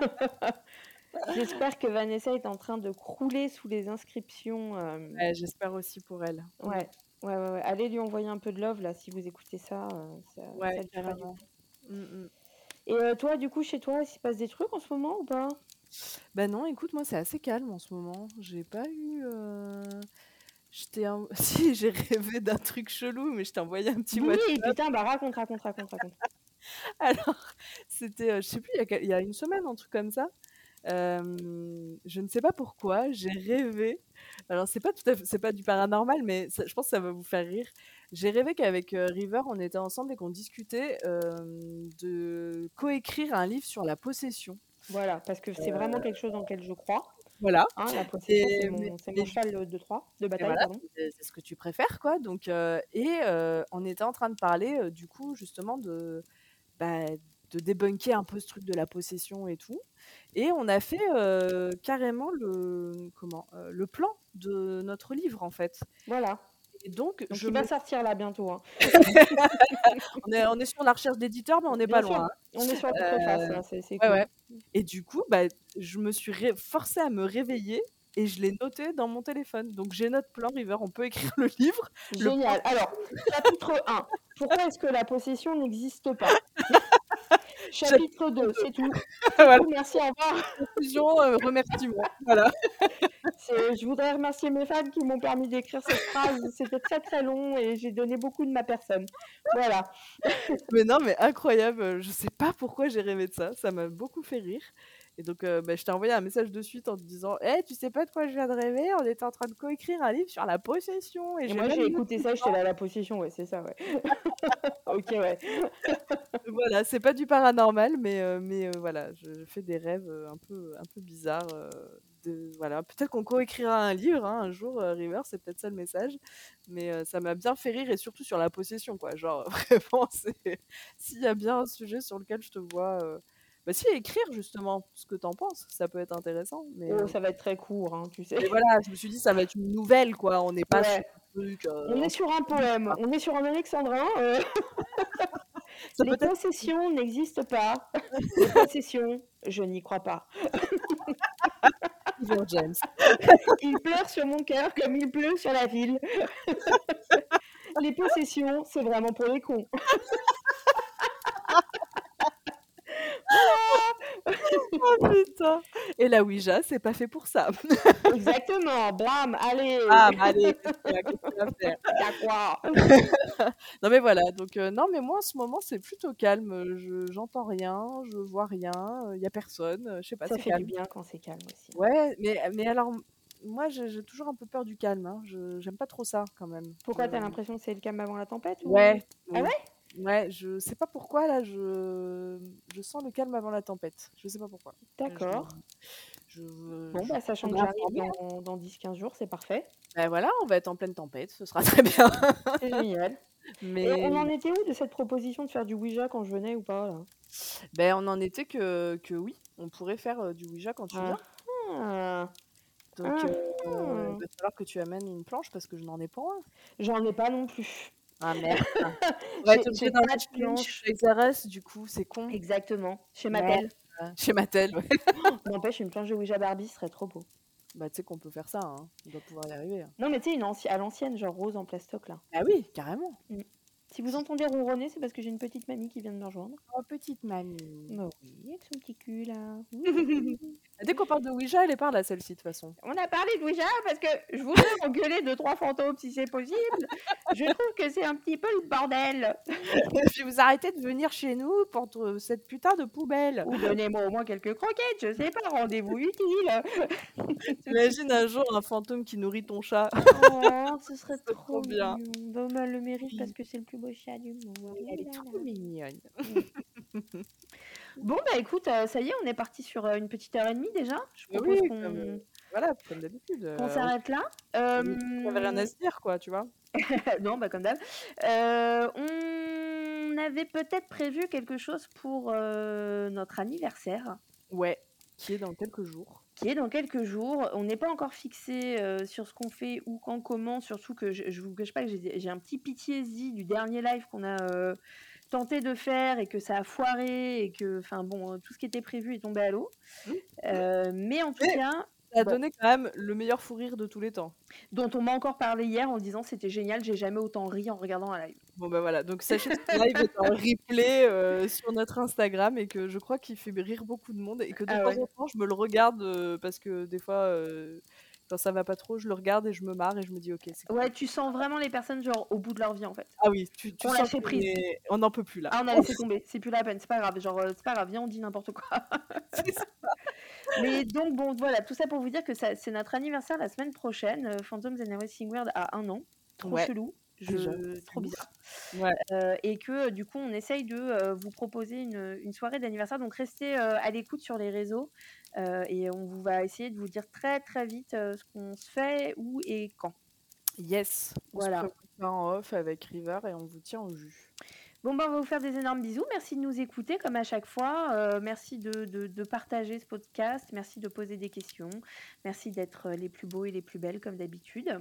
[SPEAKER 1] J'espère que Vanessa est en train de crouler sous les inscriptions. euh,
[SPEAKER 2] Ouais, j'espère aussi pour elle.
[SPEAKER 1] Ouais, ouais, ouais, ouais. Allez lui envoyer un peu de love là si vous écoutez ça. euh, ça,
[SPEAKER 2] Ouais,
[SPEAKER 1] ça fera du.
[SPEAKER 2] Mmh mh.
[SPEAKER 1] Et euh, toi, du coup, chez toi, il se passe des trucs en ce moment ou pas?
[SPEAKER 2] Bah non, écoute, moi, c'est assez calme en ce moment. J'ai pas eu, en si, j'ai rêvé d'un truc chelou, mais je t'ai envoyé un petit
[SPEAKER 1] Oui,
[SPEAKER 2] WhatsApp.
[SPEAKER 1] putain, bah raconte, raconte, raconte, raconte.
[SPEAKER 2] Alors, c'était, je sais plus, il y a quel il y a une semaine, un truc comme ça. Je ne sais pas pourquoi, j'ai rêvé alors c'est pas tout à fait c'est pas du paranormal, mais ça je pense que ça va vous faire rire. J'ai rêvé qu'avec, heu, River, on était ensemble et qu'on discutait, hem, de coécrire un livre sur la possession.
[SPEAKER 1] Voilà, parce que c'est vraiment quelque chose dans lequel je crois.
[SPEAKER 2] Voilà
[SPEAKER 1] Hein, la possession, c'est
[SPEAKER 2] et mais
[SPEAKER 1] mon, c'est
[SPEAKER 2] mais
[SPEAKER 1] mon cheval de Troie, de
[SPEAKER 2] Et
[SPEAKER 1] bataille,
[SPEAKER 2] voilà,
[SPEAKER 1] pardon.
[SPEAKER 2] c'est c'est ce que tu préfères, quoi, donc heu et on était en train de parler, du coup, justement de, bah, de débunker un peu ce truc de la possession et tout et on a fait, heu, carrément le comment? Heu, le plan de notre livre, en fait
[SPEAKER 1] Voilà.
[SPEAKER 2] et donc
[SPEAKER 1] Donc
[SPEAKER 2] je
[SPEAKER 1] il va
[SPEAKER 2] me
[SPEAKER 1] sortir là bientôt. Hein.
[SPEAKER 2] on est on est sur la recherche d'éditeur, mais on n'est pas
[SPEAKER 1] sûr,
[SPEAKER 2] loin, hein.
[SPEAKER 1] on est sur la préface, c'est c'est cool.
[SPEAKER 2] ouais et du coup, bah, je me suis ré forcée à me réveiller et je l'ai noté dans mon téléphone. Donc j'ai notre plan River, on peut écrire le livre. Le plan
[SPEAKER 1] Génial. Alors, chapitre 1. Pourquoi est-ce que la possession n'existe pas? Chapitre 2, c'est tout. C'est
[SPEAKER 2] Voilà.
[SPEAKER 1] tout, merci, au revoir.
[SPEAKER 2] Conclusion. Voilà.
[SPEAKER 1] C'est je voudrais remercier mes fans qui m'ont permis d'écrire cette phrase. C'était très, très long et j'ai donné beaucoup de ma personne. Voilà.
[SPEAKER 2] Mais non, mais incroyable, je sais pas pourquoi j'ai rêvé de ça, ça m'a beaucoup fait rire et donc heu, bah, je t'ai envoyé un message de suite en te disant: «Eh, tu sais pas de quoi je viens de rêver? On était en train de coécrire un livre sur la possession et
[SPEAKER 1] moi, j'ai écouté ça, j'étais là, la possession, ouais, c'est ça, ouais. OK, ouais.
[SPEAKER 2] Voilà, c'est pas du paranormal, mais heu, mais heu, voilà, je fais des rêves, heu, un peu un peu bizarres, de voilà, peut-être qu'on coécrira un livre, hein, un jour, River, c'est peut-être ça le message, mais ça m'a bien fait rire et surtout sur la possession, quoi. Genre vraiment, s'il y a bien un sujet sur lequel je te vois, bah si, écrire justement ce que tu en penses, ça peut être intéressant, mais
[SPEAKER 1] Oh,
[SPEAKER 2] heu
[SPEAKER 1] ça va être très court, hein, tu sais.
[SPEAKER 2] mais voilà, je me suis dit: «Ça va être une nouvelle, quoi, on n'est pas sur un truc, heu,
[SPEAKER 1] On est sur un poème, on est sur un alexandrin,
[SPEAKER 2] Ça
[SPEAKER 1] Les
[SPEAKER 2] être
[SPEAKER 1] possessions n'existent pas. Les possessions, je n'y crois pas.
[SPEAKER 2] James.
[SPEAKER 1] Il pleure sur mon cœur comme il pleut sur la ville. Les possessions, c'est vraiment pour les cons.
[SPEAKER 2] Oh putain et la Ouija, c'est pas fait pour ça.
[SPEAKER 1] Exactement, blam, allez.
[SPEAKER 2] Ah bah allez? Non mais voilà, donc heu, non mais moi en ce moment c'est plutôt calme, je j'entends rien, je vois rien, il y a personne, heu, je sais pas,
[SPEAKER 1] Ça
[SPEAKER 2] c'est
[SPEAKER 1] fait du bien quand c'est calme aussi.
[SPEAKER 2] Ouais, mais mais alors moi j'ai j'ai toujours un peu peur du calme, hein, je j'aime pas trop ça quand même.
[SPEAKER 1] Pourquoi
[SPEAKER 2] Je
[SPEAKER 1] tu as l'impression que c'est le calme avant la tempête ou?
[SPEAKER 2] Ouais,
[SPEAKER 1] Ah ouais?
[SPEAKER 2] Ouais, je sais pas pourquoi là, je je sens le calme avant la tempête. Je sais pas pourquoi. Je
[SPEAKER 1] D'accord.
[SPEAKER 2] je
[SPEAKER 1] Bon,
[SPEAKER 2] je
[SPEAKER 1] bah, sachant que j'arrive dans dans 10-15 jours, c'est parfait.
[SPEAKER 2] Bah voilà, on va être en pleine tempête, ce sera très bien.
[SPEAKER 1] C'est génial. Et
[SPEAKER 2] Mais
[SPEAKER 1] on en était où de cette proposition de faire du Ouija quand je venais ou pas là?
[SPEAKER 2] beh, on en était que que oui, on pourrait faire, heu, du Ouija quand tu viens.
[SPEAKER 1] Ah!
[SPEAKER 2] Donc
[SPEAKER 1] Ah
[SPEAKER 2] heu,
[SPEAKER 1] ah!
[SPEAKER 2] il va falloir que tu amènes une planche parce que je n'en ai pas.
[SPEAKER 1] J'en ai pas non plus.
[SPEAKER 2] Ah merde. Va
[SPEAKER 1] J'ai j'ai
[SPEAKER 2] d'un
[SPEAKER 1] pas de planche.
[SPEAKER 2] chez Xérès du coup, c'est con.
[SPEAKER 1] Exactement, chez. Mattel.
[SPEAKER 2] Chez Mattel, ouais.
[SPEAKER 1] N'empêche, une planche de Ouija Barbie serait trop beau.
[SPEAKER 2] Bah, tu sais qu'on peut faire ça, hein, on doit pouvoir y arriver, hein.
[SPEAKER 1] Non, mais tu sais, anci à l'ancienne, genre rose en plastoc là.
[SPEAKER 2] Ah oui, carrément.
[SPEAKER 1] Mmh. Si vous entendez ronronner, c'est parce que j'ai une petite mamie qui vient de me rejoindre.
[SPEAKER 2] Oh petite mamie.
[SPEAKER 1] Bah oui, avec son petit cul là.
[SPEAKER 2] Dès qu'on parle de Ouija, elle est par là celle-ci de toute façon.
[SPEAKER 1] On a parlé de Ouija parce que je voudrais engueuler deux trois fantômes si c'est possible. Je trouve que c'est un petit peu le bordel.
[SPEAKER 2] Et puis vous arrêtez de venir chez nous pour te cette putain de poubelle.
[SPEAKER 1] Ou donnez-moi au moins quelques croquettes, je sais pas, rendez-vous utile.
[SPEAKER 2] T'imagines un jour un fantôme qui nourrit ton chat?
[SPEAKER 1] Oh, ce serait
[SPEAKER 2] C'est
[SPEAKER 1] trop
[SPEAKER 2] trop bien.
[SPEAKER 1] mignon. Bah, bah, le mérite parce que c'est le plus beau chat du monde.
[SPEAKER 2] Elle est trop mignonne.
[SPEAKER 1] Bon, bah écoute, euh, ça y est, on est parti sur euh, une petite heure et demie déjà. Je propose
[SPEAKER 2] oui,
[SPEAKER 1] qu'on
[SPEAKER 2] comme, voilà, comme d'habitude, heu,
[SPEAKER 1] qu'on s'arrête là.
[SPEAKER 2] on avait rien
[SPEAKER 1] Euh,
[SPEAKER 2] à se dire quoi, tu vois?
[SPEAKER 1] non, bah comme d'hab. Euh, on avait peut-être prévu quelque chose pour euh, notre anniversaire,
[SPEAKER 2] Ouais, qui est dans quelques jours.
[SPEAKER 1] Qui est dans quelques jours. On n'est pas encore fixé euh, sur ce qu'on fait, où, quand, comment. Surtout que je, vous cache pas que j'ai un petit pitié-zi du dernier live qu'on a euh, tenté de faire et que ça a foiré et que, enfin bon, tout ce qui était prévu est tombé à l'eau.
[SPEAKER 2] Mmh.
[SPEAKER 1] mais en tout cas,
[SPEAKER 2] ça a donné quand même le meilleur fou rire de tous les temps.
[SPEAKER 1] Dont on m'a encore parlé hier en disant c'était génial, j'ai jamais autant ri en regardant un live.
[SPEAKER 2] Bon bah voilà, donc sachez que ce live est en replay euh, sur notre Instagram et que je crois qu'il fait rire beaucoup de monde et que de ah temps en temps je me le regarde euh, parce que des fois euh, quand ça va pas trop, je le regarde et je me marre et je me dis ok.
[SPEAKER 1] Ouais, tu sens vraiment les personnes genre au bout de leur vie en fait.
[SPEAKER 2] Ah oui, tu, tu on sens prise. On n'en peut plus là.
[SPEAKER 1] Ah on a laissé tomber, c'est plus la peine, c'est pas grave, genre c'est pas grave, viens on dit n'importe quoi. Mais donc, bon, voilà, tout ça pour vous dire que c'est notre anniversaire la semaine prochaine. Euh, Phantoms and Everything World a un an. Trop chelou. Je... trop bizarre. Euh, et que du coup, on essaye de euh, vous proposer une, une soirée d'anniversaire. Donc, restez à l'écoute sur les réseaux et on vous va essayer de vous dire très très vite ce qu'on se fait, où et quand.
[SPEAKER 2] Yes. Voilà. On se en off avec River et on vous tient au jus.
[SPEAKER 1] Bon, ben, on va vous faire des énormes bisous. Merci de nous écouter comme à chaque fois. Euh, merci de, de, partager ce podcast. Merci de poser des questions. Merci d'être les plus beaux et les plus belles comme d'habitude.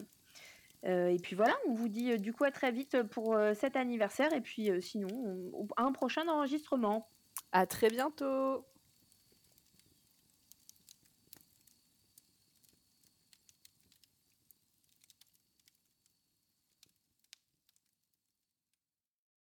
[SPEAKER 1] Euh, et puis voilà, on vous dit euh, du coup à très vite pour cet anniversaire. Et puis sinon, un prochain enregistrement.
[SPEAKER 2] À très bientôt.